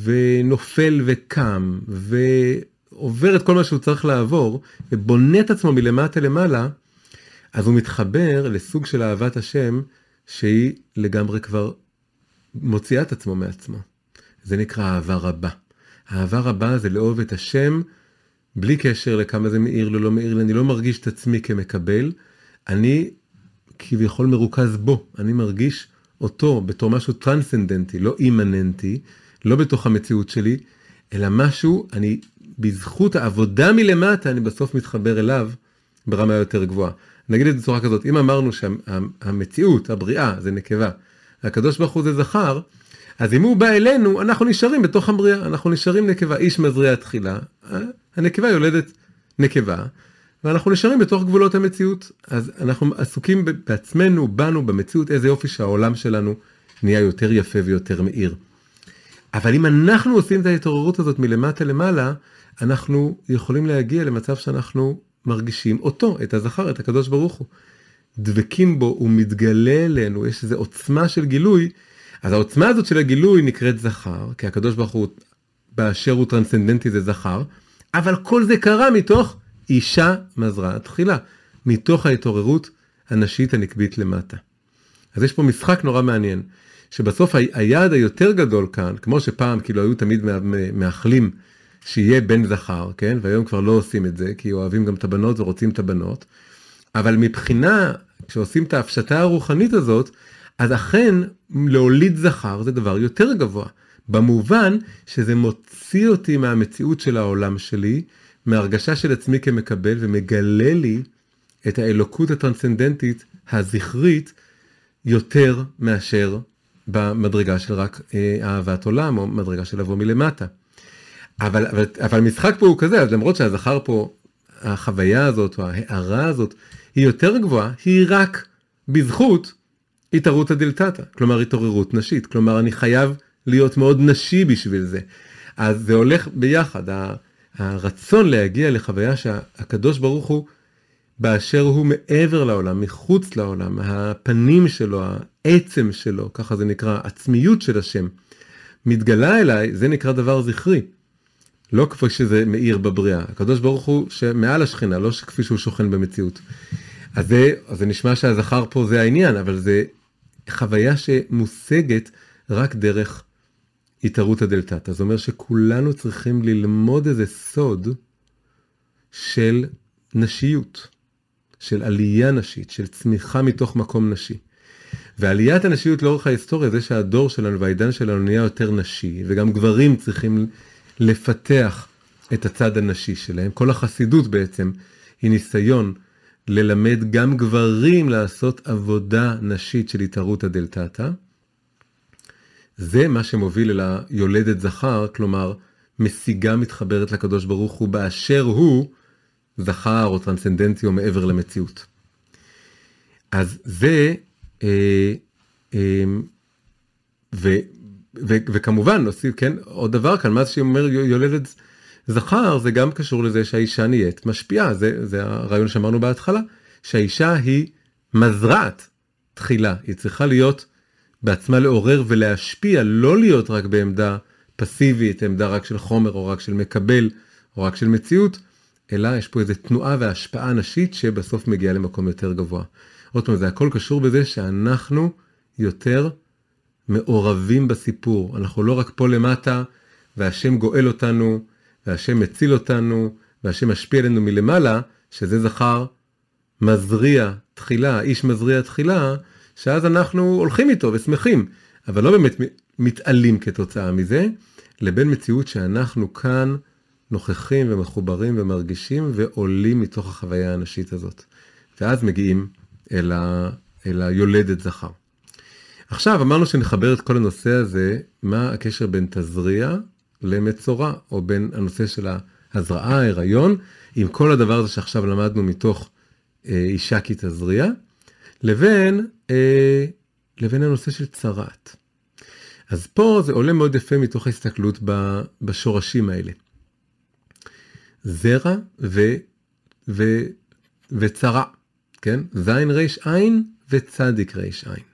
ונופל וקם ועובר את כל מה שהוא צריך לעבור ובונה את עצמו מלמטה למעלה, אז הוא מתחבר לסוג של אהבת השם שהיא לגמרי כבר מוציאה את עצמו מעצמו. זה נקרא אהבה רבה. אהבה רבה זה לאהוב את השם בלי קשר לכמה זה מאיר לו, לא מאיר לי, אני לא מרגיש את עצמי כמקבל, אני כביכול מרוכז בו, אני מרגיש אותו בתור משהו טרנסצנדנטי, לא אימננטי, לא בתוך המציאות שלי, אלא משהו, אני, בזכות העבודה מלמטה, אני בסוף מתחבר אליו ברמה יותר גבוהה. נגיד את זה בצורה כזאת, אם אמרנו שהמציאות, הבריאה, זה נקבה, הקדוש ברוך הוא זה זכר, אז אם הוא בא אלינו, אנחנו נשארים בתוך הבריאה, אנחנו נשארים נקבה, איש מזריע תחילה, הנקבה יולדת נקבה, ואנחנו נשארים בתוך גבולות המציאות. אז אנחנו עסוקים בעצמנו, בנו, במציאות, איזה יופי שהעולם שלנו נהיה יותר יפה ויותר מאיר. אבל אם אנחנו עושים את ההתעוררות הזאת מלמטה למעלה, אנחנו יכולים להגיע למצב שאנחנו מרגישים אותו, את הזכר, את הקדוש ברוך הוא. דבקים בו, הוא מתגלה אלינו, יש איזו עוצמה של גילוי. אז העוצמה הזאת של הגילוי נקראת זכר, כי הקדוש ברוך הוא, באשר הוא טרנסצנדנטי זה זכר, אבל כל זה קרה מתוך אישה מזרה תחילה, מתוך ההתעוררות הנשית הנקבית למטה. אז יש פה משחק נורא מעניין, שבסוף היעד היותר גדול כאן, כמו שפעם כאילו היו תמיד מאחלים שיהיה בן זכר, כן? והיום כבר לא עושים את זה, כי אוהבים גם את הבנות ורוצים את הבנות, אבל מבחינה, כשעושים את ההפשטה הרוחנית הזאת, אז אכן להוליד זכר זה דבר יותר גבוה, במובן שזה מוציא אותי מהמציאות של העולם שלי, מהרגשה של עצמי כמקבל ומגלה לי את האלוקות הטרנסצנדנטית הזכרית יותר מאשר במדרגה של רק אה, אהבת עולם או מדרגה של לבוא מלמטה. אבל, אבל, אבל משחק פה הוא כזה, אז למרות שהזכר פה, החוויה הזאת או ההערה הזאת היא יותר גבוהה, היא רק בזכות התערותא דלתתא, כלומר התעוררות נשית, כלומר אני חייב להיות מאוד נשי בשביל זה. אז זה הולך ביחד, הרצון להגיע לחוויה שהקדוש ברוך הוא באשר הוא מעבר לעולם, מחוץ לעולם, הפנים שלו, העצם שלו, ככה זה נקרא, עצמיות של השם, מתגלה אליי, זה נקרא דבר זכרי. לא כפי שזה מאיר בבריאה, הקדוש ברוך הוא שמעל השכינה, לא כפי שהוא שוכן במציאות. אז זה, אז זה נשמע שהזכר פה זה העניין, אבל זה חוויה שמושגת רק דרך התערותא דלתתא. זה אומר שכולנו צריכים ללמוד איזה סוד של נשיות, של עלייה נשית, של צמיחה מתוך מקום נשי. ועליית הנשיות לאורך ההיסטוריה זה שהדור שלנו והעידן שלנו נהיה יותר נשי, וגם גברים צריכים לפתח את הצד הנשי שלהם. כל החסידות בעצם היא ניסיון ללמד גם גברים לעשות עבודה נשית של התערותא דלתתא. זה מה שמוביל אל היולדת זכר, כלומר, משיגה מתחברת לקדוש ברוך הוא באשר הוא זכר או טרנסצנדנטי או מעבר למציאות. אז זה, אה, אה, ו, וכמובן נוסיף, כן, עוד דבר כאן, מה שהיא אומר יולדת זכר, זה גם קשור לזה שהאישה נהיית משפיעה, זה, זה הרעיון שאמרנו בהתחלה, שהאישה היא מזרעת תחילה, היא צריכה להיות בעצמה לעורר ולהשפיע, לא להיות רק בעמדה פסיבית, עמדה רק של חומר או רק של מקבל או רק של מציאות, אלא יש פה איזו תנועה והשפעה נשית שבסוף מגיעה למקום יותר גבוה. עוד פעם, זה הכל קשור בזה שאנחנו יותר מעורבים בסיפור. אנחנו לא רק פה למטה, והשם גואל אותנו, והשם מציל אותנו, והשם משפיע עלינו מלמעלה, שזה זכר מזריע תחילה, איש מזריע תחילה, שאז אנחנו הולכים איתו ושמחים, אבל לא באמת מתעלים כתוצאה מזה, לבין מציאות שאנחנו כאן נוכחים ומחוברים ומרגישים ועולים מתוך החוויה הנשית הזאת. ואז מגיעים אל, ה, אל היולדת זכר. עכשיו אמרנו שנחבר את כל הנושא הזה, מה הקשר בין תזריע למצורע, או בין הנושא של ההזרעה, ההיריון, עם כל הדבר הזה שעכשיו למדנו מתוך אה, אישה כי תזריע, לבין, אה, לבין הנושא של צרעת. אז פה זה עולה מאוד יפה מתוך ההסתכלות בשורשים האלה. זרע ו, ו, וצרה, כן? זין ריש עין וצדיק ריש עין.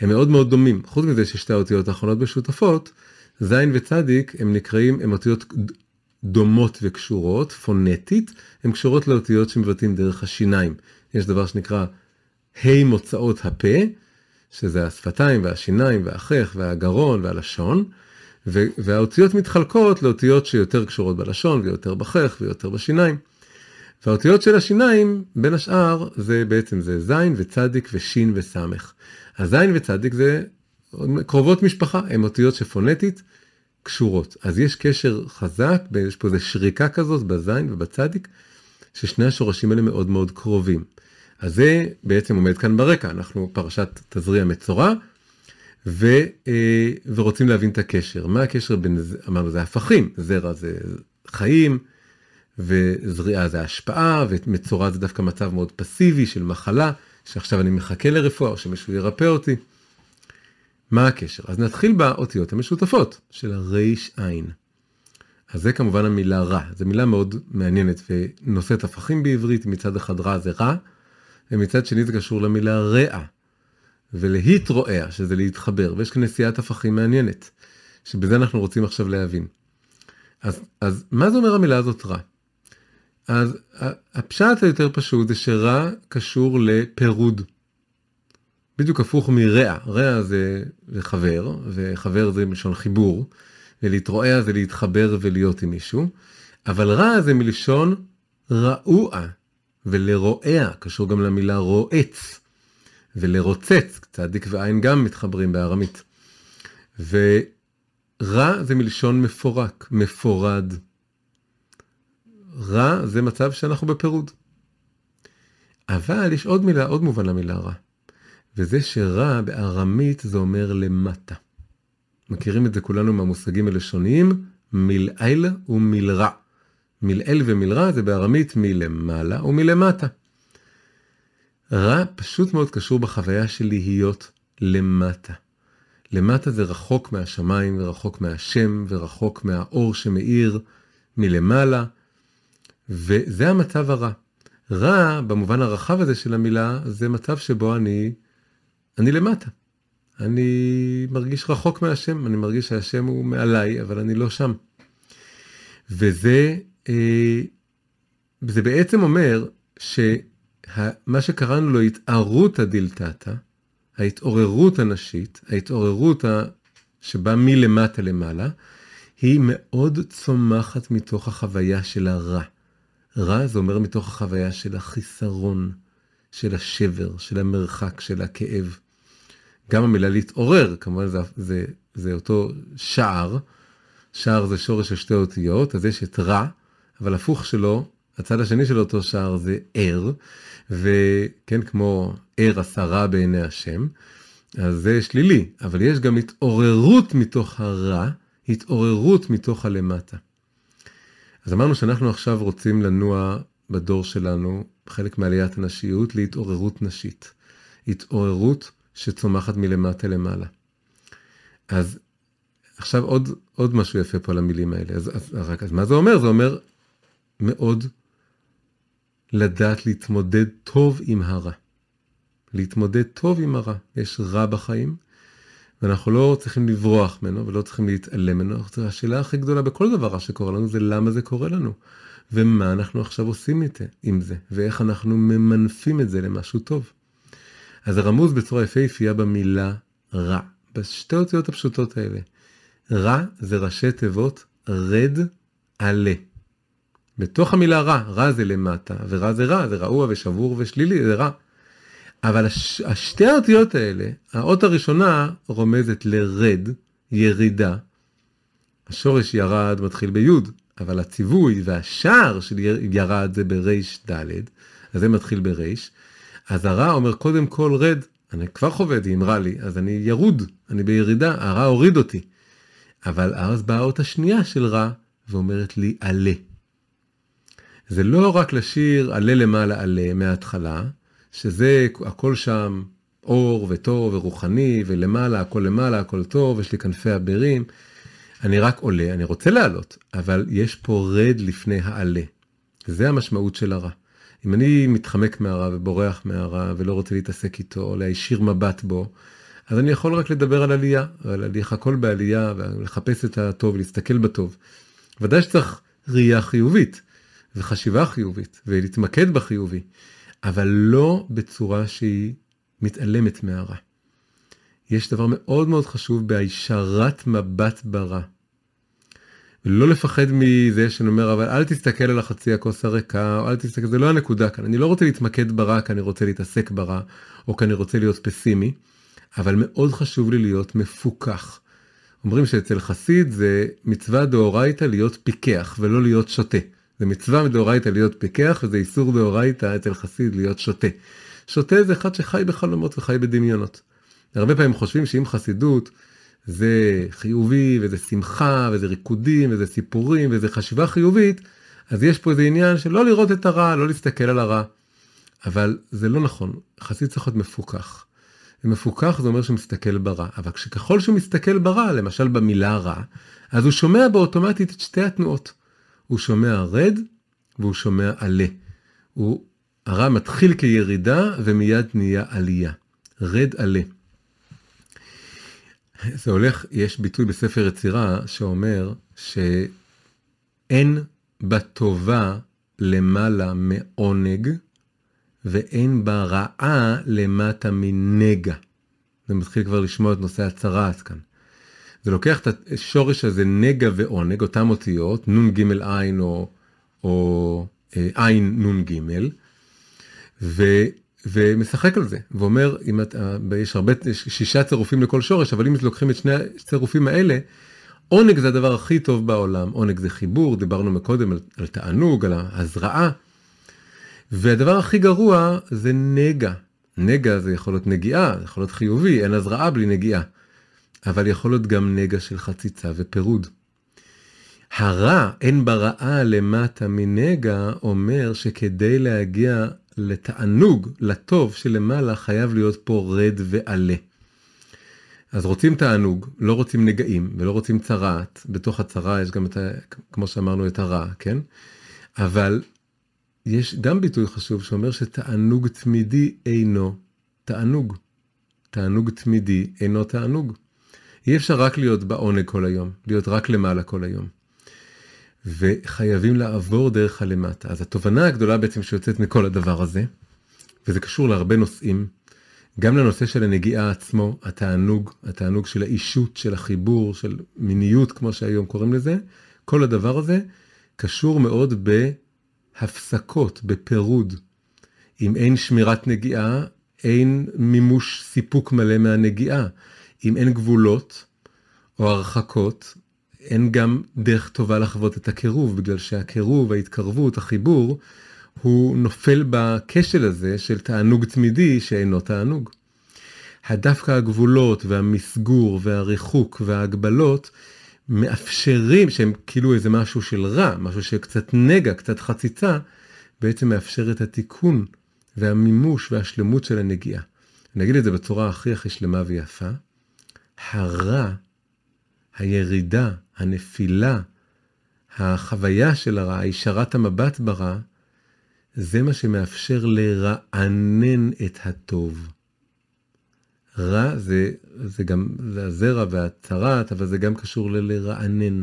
הם מאוד מאוד דומים. חוץ מזה ששתי האותיות האחרונות משותפות, זין וצדיק הם נקראים, הם אותיות דומות וקשורות, פונטית, הן קשורות לאותיות שמבטאים דרך השיניים. יש דבר שנקרא ה' מוצאות הפה, שזה השפתיים והשיניים והחך והגרון והלשון, והאותיות מתחלקות לאותיות שיותר קשורות בלשון ויותר בחך ויותר בשיניים. והאותיות של השיניים, בין השאר, זה בעצם זה זין וצדיק ושין וסמך. הזין וצדיק זה קרובות משפחה, הן אותיות שפונטית קשורות. אז יש קשר חזק, יש פה איזו שריקה כזאת בזין ובצדיק, ששני השורשים האלה מאוד מאוד קרובים. אז זה בעצם עומד כאן ברקע, אנחנו פרשת תזריע מצורע, ו, אה, ורוצים להבין את הקשר. מה הקשר בין, אמרנו, זה הפכים, זרע זה חיים, וזריעה זה השפעה, ומצורע זה דווקא מצב מאוד פסיבי של מחלה, שעכשיו אני מחכה לרפואה, או שמישהו ירפא אותי. מה הקשר? אז נתחיל באותיות המשותפות של הריש עין. אז זה כמובן המילה רע, זו מילה מאוד מעניינת ונושאת הפכים בעברית, מצד אחד רע זה רע, ומצד שני זה קשור למילה רע, ולהתרועע, שזה להתחבר, ויש כאן נשיאת הפכים מעניינת, שבזה אנחנו רוצים עכשיו להבין. אז, אז מה זה אומר המילה הזאת רע? אז הפשט היותר פשוט זה שרע קשור לפירוד. בדיוק הפוך מרע, רע זה, זה חבר, וחבר זה מלשון חיבור, ולהתרועע זה להתחבר ולהיות עם מישהו, אבל רע זה מלשון רעוע, ולרועע, קשור גם למילה רועץ, ולרוצץ, צדיק ועין גם מתחברים בארמית. ורע זה מלשון מפורק, מפורד. רע זה מצב שאנחנו בפירוד. אבל יש עוד מילה, עוד מובן למילה רע. וזה שרע בארמית זה אומר למטה. מכירים את זה כולנו מהמושגים הלשוניים, מלעיל ומלרע. מלעיל ומלרע זה בארמית מלמעלה ומלמטה. רע פשוט מאוד קשור בחוויה של להיות למטה. למטה זה רחוק מהשמיים ורחוק מהשם ורחוק מהאור שמאיר מלמעלה, וזה המצב הרע. רע, במובן הרחב הזה של המילה, זה מצב שבו אני, אני למטה. אני מרגיש רחוק מהשם, אני מרגיש שהשם הוא מעליי, אבל אני לא שם. וזה אה, זה בעצם אומר שמה שקראנו לו התערות הדילתתא, ההתעוררות הנשית, ההתעוררות שבאה מלמטה למעלה, היא מאוד צומחת מתוך החוויה של הרע. רע זה אומר מתוך החוויה של החיסרון, של השבר, של המרחק, של הכאב. גם המילה להתעורר, כמובן זה, זה, זה אותו שער, שער זה שורש של שתי אותיות, אז יש את רע, אבל הפוך שלו, הצד השני של אותו שער זה ער, וכן, כמו ער עשה רע בעיני השם, אז זה שלילי, אבל יש גם התעוררות מתוך הרע, התעוררות מתוך הלמטה. אז אמרנו שאנחנו עכשיו רוצים לנוע בדור שלנו, חלק מעליית הנשיות, להתעוררות נשית. התעוררות שצומחת מלמטה למעלה. אז עכשיו עוד, עוד משהו יפה פה על המילים האלה. אז, אז, רק, אז מה זה אומר? זה אומר מאוד לדעת להתמודד טוב עם הרע. להתמודד טוב עם הרע. יש רע בחיים, ואנחנו לא צריכים לברוח ממנו ולא צריכים להתעלם ממנו. השאלה הכי גדולה בכל דבר שקורה לנו זה למה זה קורה לנו. ומה אנחנו עכשיו עושים עם זה, ואיך אנחנו ממנפים את זה למשהו טוב. אז הרמוז בצורה יפהפייה במילה רע, בשתי אותיות הפשוטות האלה. רע זה ראשי תיבות רד עלה. בתוך המילה רע, רע זה למטה, ורע זה רע, זה רעוע ושבור ושלילי, זה רע. אבל הש, השתי האותיות האלה, האות הראשונה רומזת לרד, ירידה. השורש ירד מתחיל ביוד, אבל הציווי והשער של ירד זה בריש ד', אז זה מתחיל בריש. אז הרע אומר קודם כל רד, אני כבר חווה אם רע לי, אז אני ירוד, אני בירידה, הרע הוריד אותי. אבל אז באה האות השנייה של רע, ואומרת לי עלה. זה לא רק לשיר עלה למעלה עלה מההתחלה, שזה הכל שם אור וטוב ורוחני ולמעלה הכל למעלה הכל טוב יש לי כנפי אבירים. אני רק עולה אני רוצה לעלות אבל יש פה רד לפני העלה. זה המשמעות של הרע. אם אני מתחמק מהרע ובורח מהרע ולא רוצה להתעסק איתו או להישיר מבט בו אז אני יכול רק לדבר על עלייה על הליך הכל בעלייה ולחפש את הטוב להסתכל בטוב. ודאי שצריך ראייה חיובית וחשיבה חיובית ולהתמקד בחיובי. אבל לא בצורה שהיא מתעלמת מהרע. יש דבר מאוד מאוד חשוב בהישרת מבט ברע. לא לפחד מזה שאני אומר אבל אל תסתכל על החצי הכוס הריקה או אל תסתכל זה לא הנקודה כאן אני לא רוצה להתמקד ברע כי אני רוצה להתעסק ברע או כי אני רוצה להיות פסימי אבל מאוד חשוב לי להיות מפוקח. אומרים שאצל חסיד זה מצווה דאורייתא להיות פיקח ולא להיות שותה. זה מצווה מדאורייתא להיות פיקח וזה איסור דאורייתא אצל חסיד להיות שותה. שותה זה אחד שחי בחלומות וחי בדמיונות. הרבה פעמים חושבים שאם חסידות זה חיובי וזה שמחה וזה ריקודים וזה סיפורים וזה חשיבה חיובית, אז יש פה איזה עניין של לא לראות את הרע, לא להסתכל על הרע. אבל זה לא נכון, חסיד צריך להיות מפוקח. ומפוקח זה אומר שהוא מסתכל ברע, אבל ככל שהוא מסתכל ברע, למשל במילה רע, אז הוא שומע באוטומטית את שתי התנועות. הוא שומע רד והוא שומע עלה. הוא, הרע מתחיל כירידה ומיד נהיה עלייה. רד עלה. זה הולך, יש ביטוי בספר יצירה שאומר שאין בטובה למעלה מעונג ואין בה רעה למטה מנגע. זה מתחיל כבר לשמוע את נושא הצרעת כאן. זה לוקח את השורש הזה נגע ועונג, אותם אותיות, נ"ג עין או, או אה, עין נ"ג, ו, ומשחק על זה, ואומר, אם אתה, יש הרבה, יש שישה צירופים לכל שורש, אבל אם לוקחים את שני הצירופים האלה, עונג זה הדבר הכי טוב בעולם, עונג זה חיבור, דיברנו מקודם על, על תענוג, על ההזרעה, והדבר הכי גרוע זה נגע. נגע זה יכול להיות נגיעה, זה יכול להיות חיובי, אין הזרעה בלי נגיעה. אבל יכול להיות גם נגע של חציצה ופירוד. הרע, אין ברעה למטה מנגע, אומר שכדי להגיע לתענוג, לטוב שלמעלה, חייב להיות פה רד ועלה. אז רוצים תענוג, לא רוצים נגעים ולא רוצים צרעת, בתוך הצרה יש גם את ה... כמו שאמרנו את הרע, כן? אבל יש גם ביטוי חשוב שאומר שתענוג תמידי אינו תענוג. תענוג תמידי אינו תענוג. אי אפשר רק להיות בעונג כל היום, להיות רק למעלה כל היום. וחייבים לעבור דרך הלמטה. אז התובנה הגדולה בעצם שיוצאת מכל הדבר הזה, וזה קשור להרבה נושאים, גם לנושא של הנגיעה עצמו, התענוג, התענוג של האישות, של החיבור, של מיניות, כמו שהיום קוראים לזה, כל הדבר הזה קשור מאוד בהפסקות, בפירוד. אם אין שמירת נגיעה, אין מימוש סיפוק מלא מהנגיעה. אם אין גבולות או הרחקות, אין גם דרך טובה לחוות את הקירוב, בגלל שהקירוב, ההתקרבות, החיבור, הוא נופל בכשל הזה של תענוג תמידי שאינו תענוג. דווקא הגבולות והמסגור והריחוק וההגבלות מאפשרים, שהם כאילו איזה משהו של רע, משהו שקצת נגע, קצת חציצה, בעצם מאפשר את התיקון והמימוש והשלמות של הנגיעה. אני אגיד את זה בצורה הכי הכי שלמה ויפה. הרע, הירידה, הנפילה, החוויה של הרע, הישרת המבט ברע, זה מה שמאפשר לרענן את הטוב. רע זה, זה גם, זה הזרע והצרת, אבל זה גם קשור ללרענן.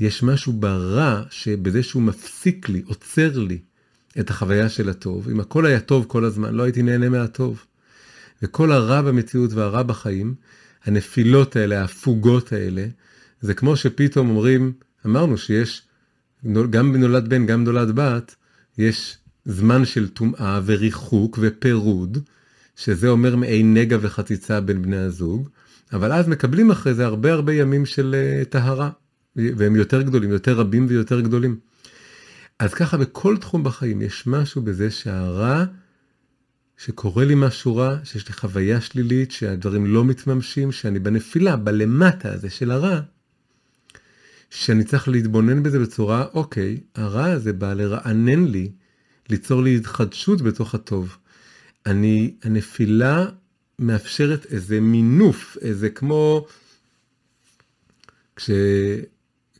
יש משהו ברע שבזה שהוא מפסיק לי, עוצר לי את החוויה של הטוב. אם הכל היה טוב כל הזמן, לא הייתי נהנה מהטוב. וכל הרע במציאות והרע בחיים, הנפילות האלה, ההפוגות האלה, זה כמו שפתאום אומרים, אמרנו שיש, גם בנולד בן, גם בנולד בת, יש זמן של טומאה וריחוק ופירוד, שזה אומר מעין נגע וחציצה בין בני הזוג, אבל אז מקבלים אחרי זה הרבה הרבה ימים של uh, טהרה, והם יותר גדולים, יותר רבים ויותר גדולים. אז ככה בכל תחום בחיים יש משהו בזה שהרע, שקורה לי משהו רע, שיש לי חוויה שלילית, שהדברים לא מתממשים, שאני בנפילה, בלמטה הזה של הרע, שאני צריך להתבונן בזה בצורה, אוקיי, הרע הזה בא לרענן לי, ליצור לי התחדשות בתוך הטוב. אני, הנפילה מאפשרת איזה מינוף, איזה כמו, כש,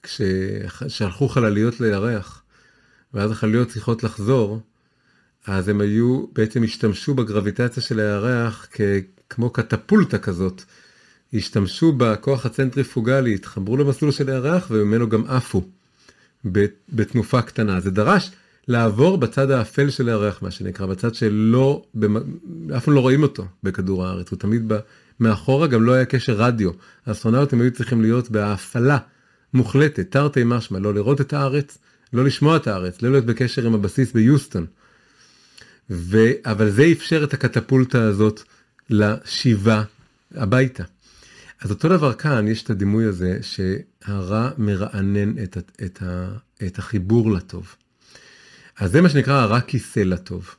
כששלחו חלליות לירח, ואז החלליות צריכות לחזור, אז הם היו, בעצם השתמשו בגרביטציה של הירח כמו קטפולטה כזאת. השתמשו בכוח הצנטריפוגלי, התחברו למסלול של הירח וממנו גם עפו בתנופה קטנה. זה דרש לעבור בצד האפל של הירח, מה שנקרא, בצד שלא, אף פעם לא רואים אותו בכדור הארץ, הוא תמיד בא מאחורה, גם לא היה קשר רדיו. האסטרונאוטים היו צריכים להיות בהפעלה מוחלטת, תרתי משמע, לא לראות את הארץ, לא לשמוע את הארץ, לא להיות בקשר עם הבסיס ביוסטון. ו... אבל זה אפשר את הקטפולטה הזאת לשיבה הביתה. אז אותו דבר כאן, יש את הדימוי הזה שהרע מרענן את, את, את החיבור לטוב. אז זה מה שנקרא הרע כיסא לטוב.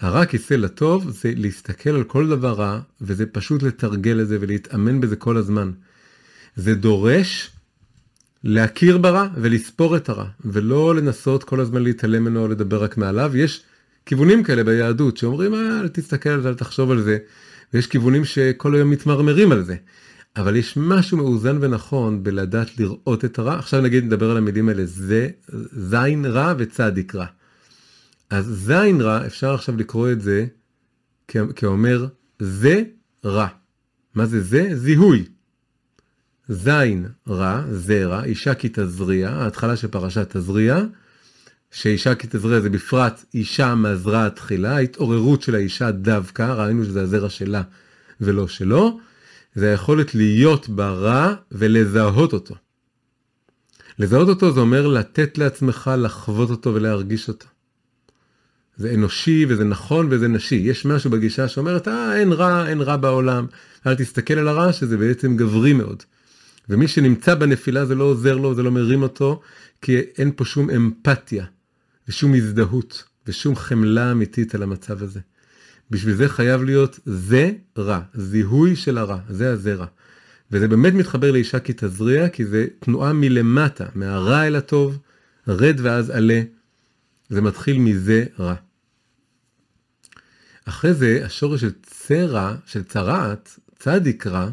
הרע כיסא לטוב זה להסתכל על כל דבר רע, וזה פשוט לתרגל את זה ולהתאמן בזה כל הזמן. זה דורש להכיר ברע ולספור את הרע, ולא לנסות כל הזמן להתעלם ממנו או לדבר רק מעליו. יש כיוונים כאלה ביהדות שאומרים, אה, אל תסתכל על זה, אל תחשוב על זה, ויש כיוונים שכל היום מתמרמרים על זה. אבל יש משהו מאוזן ונכון בלדעת לראות את הרע. עכשיו נגיד נדבר על המילים האלה, זה זין רע וצדיק רע. אז זין רע, אפשר עכשיו לקרוא את זה כאומר, זה רע. מה זה זה? זיהוי. זין רע, זה רע, אישה כי תזריע, ההתחלה של פרשת תזריע, שאישה כי תזריע זה בפרט אישה מזרה תחילה, ההתעוררות של האישה דווקא, ראינו שזה הזרע שלה ולא שלו, זה היכולת להיות ברע ולזהות אותו. לזהות אותו זה אומר לתת לעצמך לחוות אותו ולהרגיש אותו. זה אנושי וזה נכון וזה נשי. יש משהו בגישה שאומרת, אה, אין רע, אין רע בעולם. אל תסתכל על הרע שזה בעצם גברי מאוד. ומי שנמצא בנפילה זה לא עוזר לו, זה לא מרים אותו, כי אין פה שום אמפתיה ושום הזדהות ושום חמלה אמיתית על המצב הזה. בשביל זה חייב להיות זה רע, זיהוי של הרע, זה הזרע. וזה באמת מתחבר לאישה כי תזריע, כי זה תנועה מלמטה, מהרע אל הטוב, רד ואז עלה. זה מתחיל מזה רע. אחרי זה השורש של צרע, של צרעת, צדיק רע,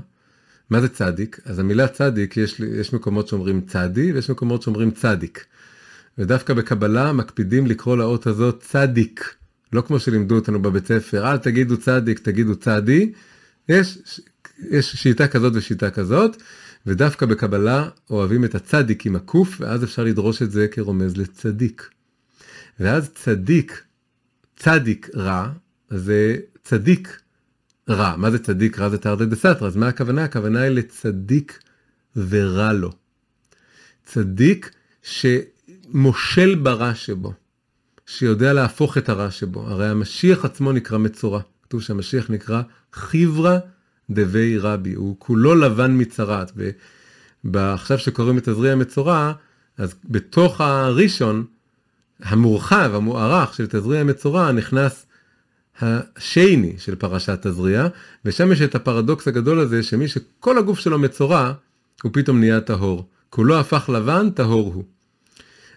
מה זה צדיק? אז המילה צדיק, יש, יש מקומות שאומרים צדי ויש מקומות שאומרים צדיק. ודווקא בקבלה מקפידים לקרוא לאות הזאת צדיק. לא כמו שלימדו אותנו בבית ספר, אל תגידו צדיק, תגידו צדי. יש, יש שיטה כזאת ושיטה כזאת, ודווקא בקבלה אוהבים את הצדיק עם הקוף, ואז אפשר לדרוש את זה כרומז לצדיק. ואז צדיק, צדיק רע, זה צדיק רע. מה זה צדיק רע? זה תרתי דסתרא, אז מה הכוונה? הכוונה היא לצדיק ורע לו. צדיק שמושל ברע שבו. שיודע להפוך את הרע שבו. הרי המשיח עצמו נקרא מצורע. כתוב שהמשיח נקרא חיברה דבי רבי, הוא כולו לבן מצרעת. ועכשיו שקוראים את תזריע מצורע, אז בתוך הראשון, המורחב, המוארך של תזריע מצורע, נכנס השני של פרשת תזריע, ושם יש את הפרדוקס הגדול הזה, שמי שכל הגוף שלו מצורע, הוא פתאום נהיה טהור. כולו הפך לבן, טהור הוא.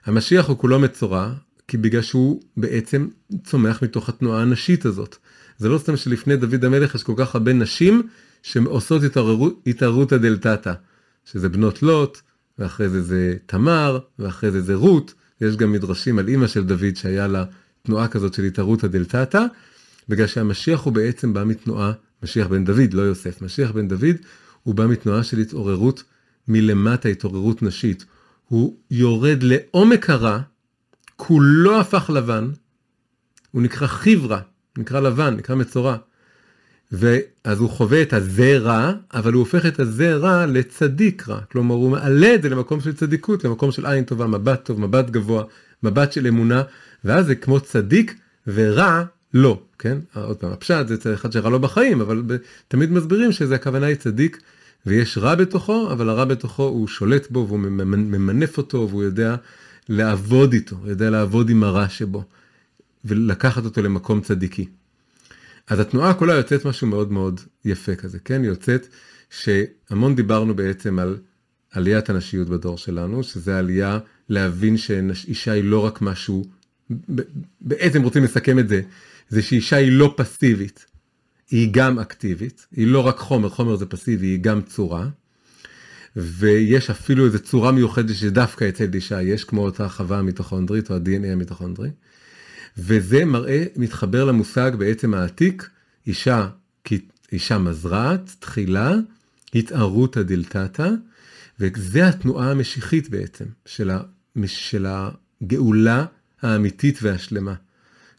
המשיח הוא כולו מצורע, כי בגלל שהוא בעצם צומח מתוך התנועה הנשית הזאת. זה לא סתם שלפני דוד המלך יש כל כך הרבה נשים שעושות התעררות הדלתתא, שזה בנות לוט, ואחרי זה זה תמר, ואחרי זה זה רות, יש גם מדרשים על אימא של דוד שהיה לה תנועה כזאת של התערות הדלתתא, בגלל שהמשיח הוא בעצם בא מתנועה, משיח בן דוד, לא יוסף, משיח בן דוד הוא בא מתנועה של התעוררות מלמטה, התעוררות נשית. הוא יורד לעומק הרע, כולו הפך לבן, הוא נקרא חיברה, נקרא לבן, נקרא מצורע. ואז הוא חווה את הזרע, אבל הוא הופך את הזרע לצדיק רע. כלומר, הוא מעלה את זה למקום של צדיקות, למקום של עין טובה, מבט טוב, מבט גבוה, מבט של אמונה, ואז זה כמו צדיק ורע לא, כן? עוד פעם, הפשט זה אחד שרע לו בחיים, אבל תמיד מסבירים שזה הכוונה היא צדיק ויש רע בתוכו, אבל הרע בתוכו הוא שולט בו והוא ממנף אותו והוא יודע לעבוד איתו, הוא יודע לעבוד עם הרע שבו ולקחת אותו למקום צדיקי. אז התנועה כולה יוצאת משהו מאוד מאוד יפה כזה, כן? יוצאת שהמון דיברנו בעצם על עליית הנשיות בדור שלנו, שזה עלייה להבין שאישה היא לא רק משהו, בעצם רוצים לסכם את זה, זה שאישה היא לא פסיבית, היא גם אקטיבית, היא לא רק חומר, חומר זה פסיבי, היא גם צורה. ויש אפילו איזו צורה מיוחדת שדווקא אצל אישה יש, כמו אותה חווה המיטוכונדרית או ה-DNA המיטוכונדרי. וזה מראה, מתחבר למושג בעצם העתיק, אישה, אישה מזרעת, תחילה, התערותא דלתתא, וזה התנועה המשיחית בעצם, של הגאולה האמיתית והשלמה.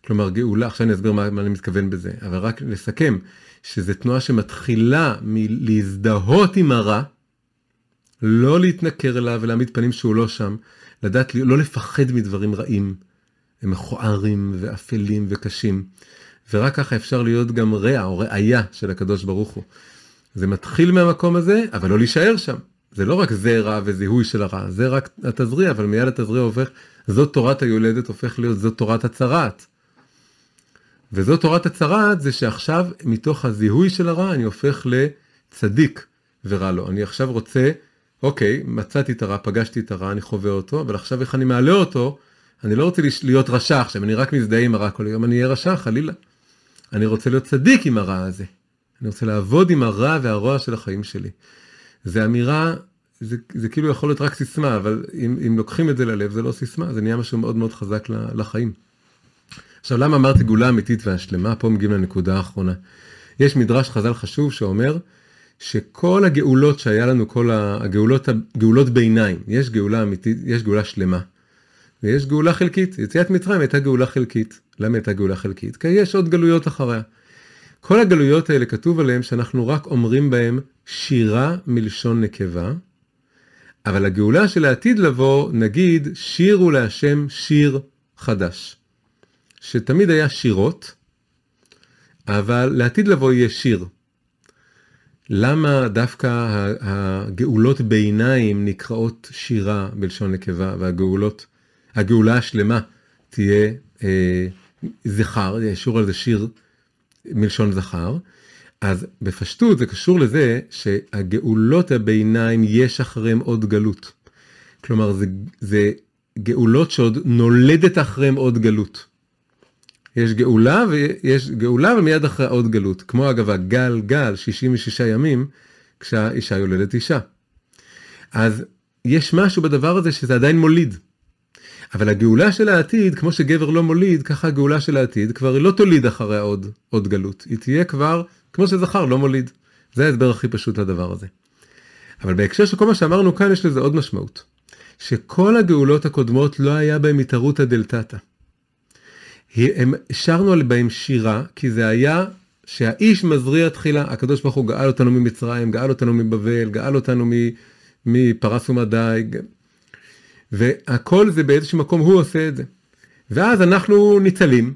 כלומר גאולה, עכשיו אני אסביר מה, מה אני מתכוון בזה, אבל רק לסכם, שזו תנועה שמתחילה מלהזדהות עם הרע, לא להתנכר אליו ולהעמיד פנים שהוא לא שם, לדעת לא לפחד מדברים רעים, הם מכוערים ואפלים וקשים, ורק ככה אפשר להיות גם רע או ראיה של הקדוש ברוך הוא. זה מתחיל מהמקום הזה, אבל לא להישאר שם. זה לא רק זה רע וזיהוי של הרע, זה רק התזריע, אבל מיד התזריע הופך, זאת תורת היולדת הופך להיות זאת תורת הצרעת. וזאת תורת הצרעת זה שעכשיו מתוך הזיהוי של הרע אני הופך לצדיק ורע לו. אני עכשיו רוצה, אוקיי, מצאתי את הרע, פגשתי את הרע, אני חווה אותו, אבל עכשיו איך אני מעלה אותו, אני לא רוצה להיות רשע עכשיו, אני רק מזדהה עם הרע כל היום, אני אהיה רשע חלילה. אני רוצה להיות צדיק עם הרע הזה. אני רוצה לעבוד עם הרע והרוע של החיים שלי. זה אמירה, זה, זה כאילו יכול להיות רק סיסמה, אבל אם, אם לוקחים את זה ללב זה לא סיסמה, זה נהיה משהו מאוד מאוד חזק לחיים. עכשיו למה אמרתי גאולה אמיתית והשלמה? פה מגיעים לנקודה האחרונה. יש מדרש חז"ל חשוב שאומר שכל הגאולות שהיה לנו, כל הגאולות, הגאולות ביניים, יש גאולה אמיתית, יש גאולה שלמה. ויש גאולה חלקית, יציאת מצרים הייתה גאולה חלקית. למה הייתה גאולה חלקית? כי יש עוד גלויות אחריה. כל הגלויות האלה כתוב עליהן שאנחנו רק אומרים בהן שירה מלשון נקבה, אבל הגאולה של העתיד לבוא, נגיד, שירו להשם שיר חדש. שתמיד היה שירות, אבל לעתיד לבוא יהיה שיר. למה דווקא הגאולות ביניים נקראות שירה בלשון נקבה, והגאולות, הגאולה השלמה תהיה אה, זכר, ישור על זה שיר מלשון זכר. אז בפשטות זה קשור לזה שהגאולות הביניים יש אחריהם עוד גלות. כלומר זה, זה גאולות שעוד נולדת אחריהם עוד גלות. יש גאולה ויש גאולה ומיד אחרי עוד גלות. כמו אגב הגל גל 66 ימים כשהאישה יולדת אישה. אז יש משהו בדבר הזה שזה עדיין מוליד. אבל הגאולה של העתיד, כמו שגבר לא מוליד, ככה הגאולה של העתיד כבר לא תוליד אחריה עוד, עוד גלות. היא תהיה כבר, כמו שזכר לא מוליד. זה ההסבר הכי פשוט לדבר הזה. אבל בהקשר של כל מה שאמרנו כאן יש לזה עוד משמעות. שכל הגאולות הקודמות לא היה בהם התערותא דלתתא. הם שרנו על בהם שירה, כי זה היה שהאיש מזריע תחילה, הקדוש ברוך הוא גאל אותנו ממצרים, גאל אותנו מבבל, גאל אותנו מפרס ומדי, והכל זה באיזשהו מקום הוא עושה את זה. ואז אנחנו ניצלים,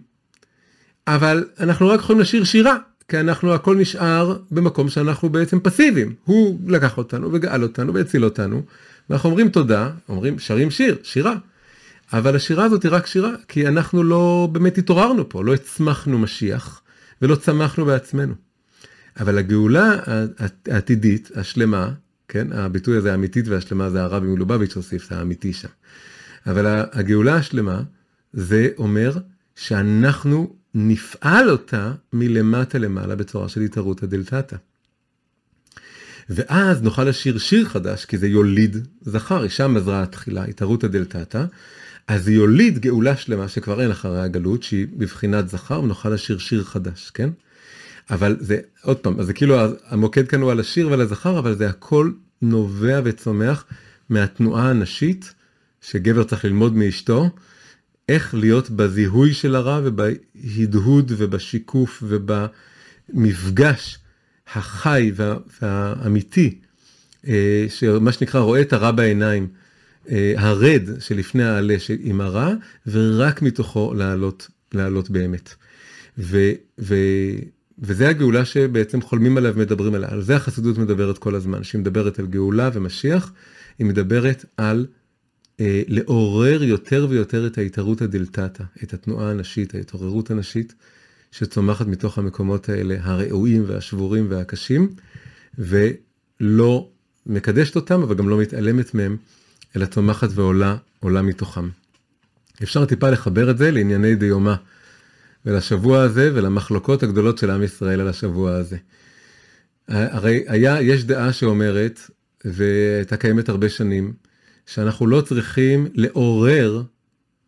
אבל אנחנו רק יכולים לשיר שירה, כי אנחנו הכל נשאר במקום שאנחנו בעצם פסיביים. הוא לקח אותנו וגאל אותנו והציל אותנו, ואנחנו אומרים תודה, אומרים שרים שיר, שירה. אבל השירה הזאת היא רק שירה, כי אנחנו לא באמת התעוררנו פה, לא הצמחנו משיח ולא צמחנו בעצמנו. אבל הגאולה העתידית, השלמה, כן, הביטוי הזה האמיתית והשלמה זה הרבי מלובביץ' הוסיף, זה האמיתי שם. אבל הגאולה השלמה זה אומר שאנחנו נפעל אותה מלמטה למעלה בצורה של התערותא דלתתא. ואז נוכל לשיר שיר חדש, כי זה יוליד זכר, אישה מזרעה תחילה, התערותא דלתתא, אז זה יוליד גאולה שלמה שכבר אין אחרי הגלות, שהיא בבחינת זכר, ונוכל לשיר שיר חדש, כן? אבל זה, עוד פעם, אז זה כאילו המוקד כאן הוא על השיר ועל הזכר, אבל זה הכל נובע וצומח מהתנועה הנשית, שגבר צריך ללמוד מאשתו, איך להיות בזיהוי של הרע ובהדהוד ובשיקוף ובמפגש החי וה, והאמיתי, אה, שמה שנקרא רואה את הרע בעיניים, הרד שלפני העלה עם הרע, ורק מתוכו לעלות, לעלות באמת. ו, ו, וזה הגאולה שבעצם חולמים עליה ומדברים עליה, על זה החסידות מדברת כל הזמן, שהיא מדברת על גאולה ומשיח, היא מדברת על אה, לעורר יותר ויותר את ההתערות הדלתתא, את התנועה הנשית, ההתעוררות הנשית, שצומחת מתוך המקומות האלה, הרעועים והשבורים והקשים, ולא מקדשת אותם, אבל גם לא מתעלמת מהם, אלא צומחת ועולה, עולה מתוכם. אפשר טיפה לחבר את זה לענייני דיומא, ולשבוע הזה ולמחלוקות הגדולות של עם ישראל על השבוע הזה. הרי היה, יש דעה שאומרת, והייתה קיימת הרבה שנים, שאנחנו לא צריכים לעורר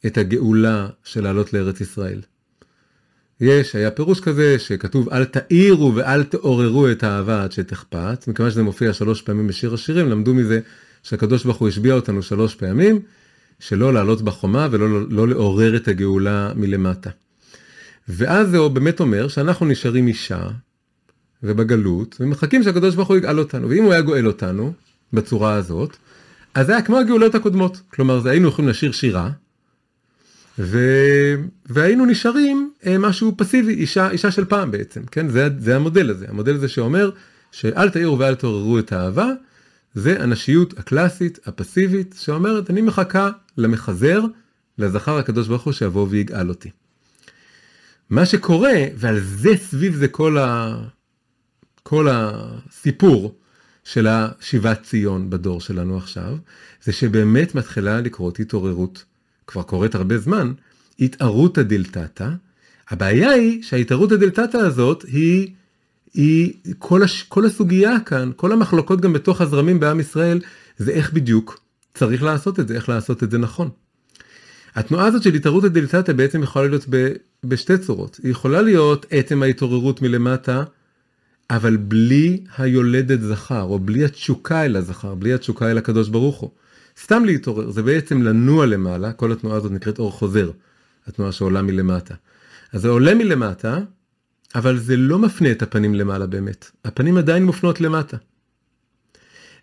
את הגאולה של לעלות לארץ ישראל. יש, היה פירוש כזה שכתוב אל תאירו ואל תעוררו את האהבה עד שתחפץ, מכיוון שזה מופיע שלוש פעמים בשיר השירים, למדו מזה שהקדוש ברוך הוא השביע אותנו שלוש פעמים, שלא לעלות בחומה ולא לא לעורר את הגאולה מלמטה. ואז זה באמת אומר שאנחנו נשארים אישה ובגלות ומחכים שהקדוש ברוך הוא יגאל אותנו, ואם הוא היה גואל אותנו בצורה הזאת, אז זה היה כמו הגאולות הקודמות, כלומר זה היינו יכולים לשיר שירה, ו... והיינו נשארים אה, משהו פסיבי, אישה, אישה של פעם בעצם, כן? זה, זה המודל הזה, המודל הזה שאומר שאל תעירו ואל תעוררו את האהבה, זה הנשיות הקלאסית, הפסיבית, שאומרת אני מחכה למחזר, לזכר הקדוש ברוך הוא שיבוא ויגאל אותי. מה שקורה, ועל זה סביב זה כל, ה... כל הסיפור של השיבת ציון בדור שלנו עכשיו, זה שבאמת מתחילה לקרות התעוררות כבר קורית הרבה זמן, התערותא דלתתא. הבעיה היא שההתערותא דלתתא הזאת היא, היא כל, הש, כל הסוגיה כאן, כל המחלוקות גם בתוך הזרמים בעם ישראל, זה איך בדיוק צריך לעשות את זה, איך לעשות את זה נכון. התנועה הזאת של התערותא דלתתא בעצם יכולה להיות ב, בשתי צורות. היא יכולה להיות עצם ההתעוררות מלמטה, אבל בלי היולדת זכר, או בלי התשוקה אל הזכר, בלי התשוקה אל הקדוש ברוך הוא. סתם להתעורר, זה בעצם לנוע למעלה, כל התנועה הזאת נקראת אור חוזר, התנועה שעולה מלמטה. אז זה עולה מלמטה, אבל זה לא מפנה את הפנים למעלה באמת, הפנים עדיין מופנות למטה.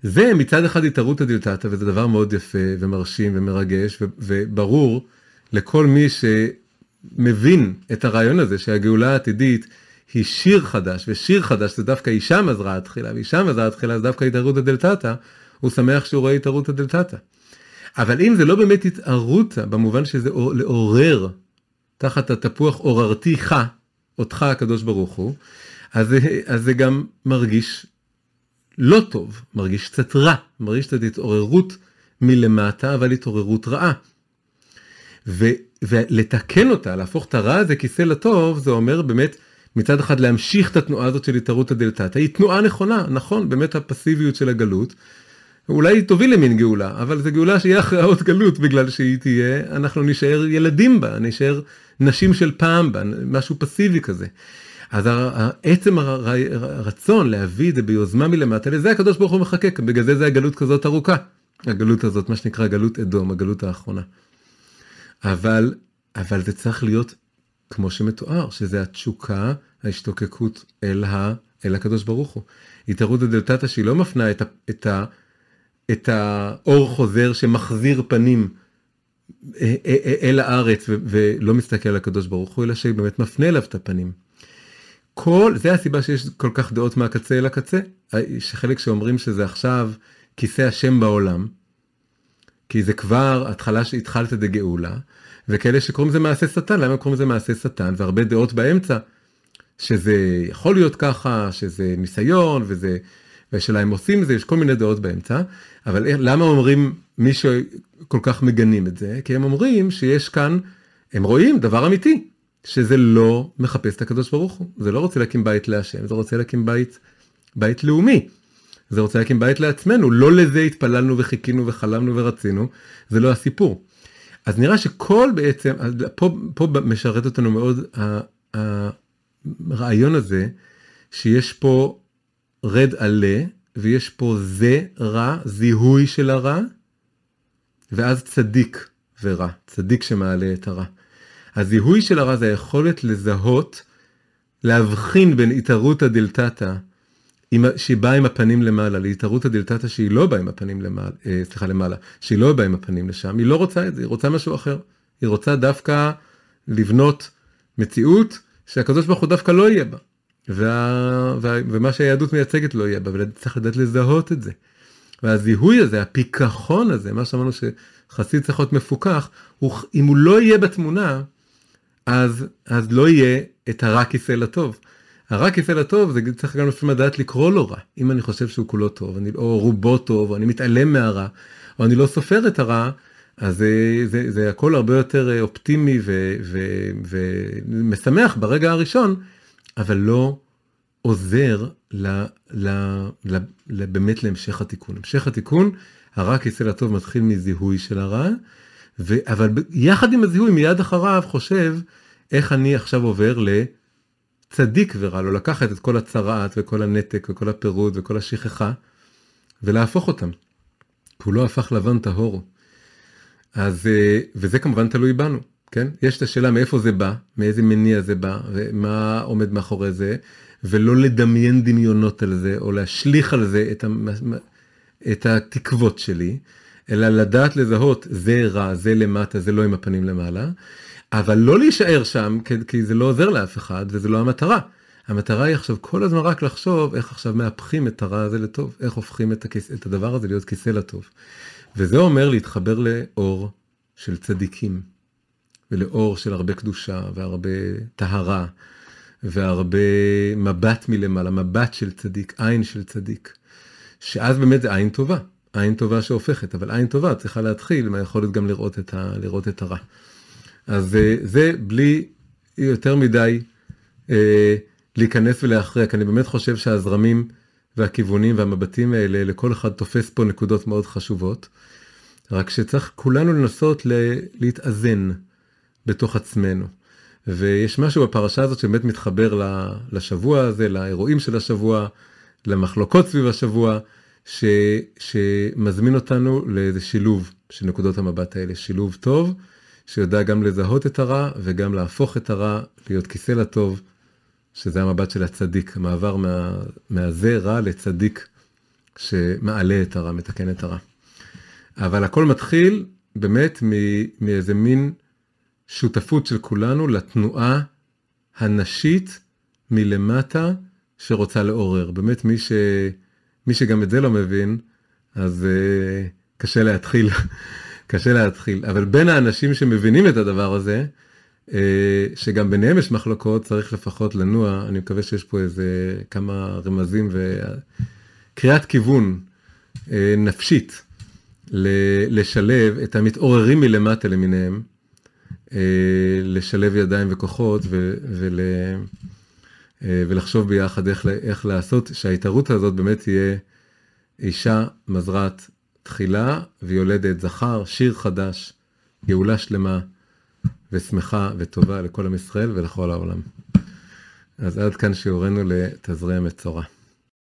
זה מצד אחד התערותא דלתתא, וזה דבר מאוד יפה ומרשים ומרגש, וברור לכל מי שמבין את הרעיון הזה שהגאולה העתידית היא שיר חדש, ושיר חדש זה דווקא אישה מזרעה תחילה, ואישה מזרעה תחילה זה דווקא התערותא דלתתא, הוא שמח שהוא רואה התערותא דלתתא. אבל אם זה לא באמת התערותא, במובן שזה לעורר תחת התפוח עוררתיך, אותך הקדוש ברוך הוא, אז, אז זה גם מרגיש לא טוב, מרגיש קצת רע, מרגיש קצת התעוררות מלמטה, אבל התעוררות רעה. ו, ולתקן אותה, להפוך את הרע הזה כיסא לטוב, זה אומר באמת מצד אחד להמשיך את התנועה הזאת של התערותא דלתתא, היא תנועה נכונה, נכון, באמת הפסיביות של הגלות, אולי היא תוביל למין גאולה, אבל זו גאולה שיהיה הכרעות גלות בגלל שהיא תהיה, אנחנו נשאר ילדים בה, נשאר נשים של פעם משהו פסיבי כזה. אז עצם הרצון להביא את זה ביוזמה מלמטה, לזה הקדוש ברוך הוא מחכה, בגלל זה זה הגלות כזאת ארוכה. הגלות הזאת, מה שנקרא גלות אדום, הגלות האחרונה. אבל, אבל זה צריך להיות כמו שמתואר, שזה התשוקה, ההשתוקקות אל, ה, אל הקדוש ברוך הוא. התערותא דלתתא שהיא לא מפנה את, ה, את, ה, את האור חוזר שמחזיר פנים אל הארץ ולא מסתכל על הקדוש ברוך הוא, אלא שבאמת מפנה אליו את הפנים. כל, זה הסיבה שיש כל כך דעות מהקצה אל הקצה, יש חלק שאומרים שזה עכשיו כיסא השם בעולם, כי זה כבר התחלה שהתחלת דגאולה, וכאלה שקוראים לזה מעשה שטן, למה קוראים לזה מעשה שטן, והרבה דעות באמצע, שזה יכול להיות ככה, שזה ניסיון, וזה והשאלה אם עושים את זה, יש כל מיני דעות באמצע, אבל למה אומרים מי שכל כך מגנים את זה? כי הם אומרים שיש כאן, הם רואים דבר אמיתי, שזה לא מחפש את הקדוש ברוך הוא, זה לא רוצה להקים בית להשם, זה רוצה להקים בית, בית לאומי. זה רוצה להקים בית לעצמנו, לא לזה התפללנו וחיכינו וחלמנו ורצינו, זה לא הסיפור. אז נראה שכל בעצם, פה, פה משרת אותנו מאוד הרעיון הזה, שיש פה רד עלה, ויש פה זה רע, זיהוי של הרע, ואז צדיק ורע, צדיק שמעלה את הרע. הזיהוי של הרע זה היכולת לזהות, להבחין בין התערותא דלתתא, שהיא באה עם הפנים למעלה, להתערותא דלתתא שהיא לא באה עם הפנים למעלה, אה, סליחה למעלה, שהיא לא באה עם הפנים לשם, היא לא רוצה את זה, היא רוצה משהו אחר. היא רוצה דווקא לבנות מציאות שהקדוש ברוך הוא דווקא לא יהיה בה. וה, וה, ומה שהיהדות מייצגת לא יהיה בה, וצריך לדעת לזהות את זה. והזיהוי הזה, הפיכחון הזה, מה שאמרנו שחסיד צריך להיות מפוכח, הוא, אם הוא לא יהיה בתמונה, אז, אז לא יהיה את הרע כיסא לטוב. הרע כיסא לטוב זה צריך גם לפעמים לדעת לקרוא לו רע. אם אני חושב שהוא כולו טוב, אני, או רובו טוב, או אני מתעלם מהרע, או אני לא סופר את הרע, אז זה, זה, זה הכל הרבה יותר אופטימי ו, ו, ומשמח ברגע הראשון, אבל לא עוזר ל, ל, ל, ל, באמת להמשך התיקון. המשך התיקון, הרע כיסא לטוב מתחיל מזיהוי של הרע, ו, אבל יחד עם הזיהוי מיד אחריו חושב איך אני עכשיו עובר לצדיק ורע לו, לקחת את כל הצרעת וכל הנתק וכל הפירוד וכל השכחה ולהפוך אותם. הוא לא הפך לבן טהור. אז, אה, וזה כמובן תלוי בנו, כן? יש את השאלה מאיפה זה בא, מאיזה מניע זה בא, ומה עומד מאחורי זה, ולא לדמיין דמיונות על זה, או להשליך על זה את, המ... את התקוות שלי, אלא לדעת לזהות, זה רע, זה למטה, זה לא עם הפנים למעלה, אבל לא להישאר שם, כי זה לא עוזר לאף אחד, וזה לא המטרה. המטרה היא עכשיו כל הזמן רק לחשוב איך עכשיו מהפכים את הרע הזה לטוב, איך הופכים את, הכיס, את הדבר הזה להיות כיסא לטוב. וזה אומר להתחבר לאור של צדיקים, ולאור של הרבה קדושה והרבה טהרה, והרבה מבט מלמעלה, מבט של צדיק, עין של צדיק. שאז באמת זה עין טובה, עין טובה שהופכת, אבל עין טובה צריכה להתחיל מהיכולת גם לראות את, ה, לראות את הרע. אז אה, זה בלי יותר מדי אה, להיכנס ולהכריע, כי אני באמת חושב שהזרמים והכיוונים והמבטים האלה, לכל אחד תופס פה נקודות מאוד חשובות. רק שצריך כולנו לנסות להתאזן בתוך עצמנו. ויש משהו בפרשה הזאת שבאמת מתחבר לשבוע הזה, לאירועים של השבוע, למחלוקות סביב השבוע, ש, שמזמין אותנו לאיזה שילוב של נקודות המבט האלה, שילוב טוב, שיודע גם לזהות את הרע וגם להפוך את הרע להיות כיסא לטוב, שזה המבט של הצדיק, המעבר מה, מהזה רע לצדיק שמעלה את הרע, מתקן את הרע. אבל הכל מתחיל באמת מאיזה מין שותפות של כולנו לתנועה הנשית מלמטה שרוצה לעורר. באמת מי, ש, מי שגם את זה לא מבין, אז uh, קשה להתחיל, קשה להתחיל. אבל בין האנשים שמבינים את הדבר הזה, uh, שגם ביניהם יש מחלוקות, צריך לפחות לנוע, אני מקווה שיש פה איזה כמה רמזים וקריאת כיוון uh, נפשית. לשלב את המתעוררים מלמטה למיניהם, לשלב ידיים וכוחות ו, ול, אה, ולחשוב ביחד איך, איך לעשות שההתערות הזאת באמת תהיה אישה מזרעת תחילה ויולדת זכר, שיר חדש, גאולה שלמה ושמחה וטובה לכל עם ישראל ולכל העולם. אז עד כאן שיעורנו לתזריע מצורע.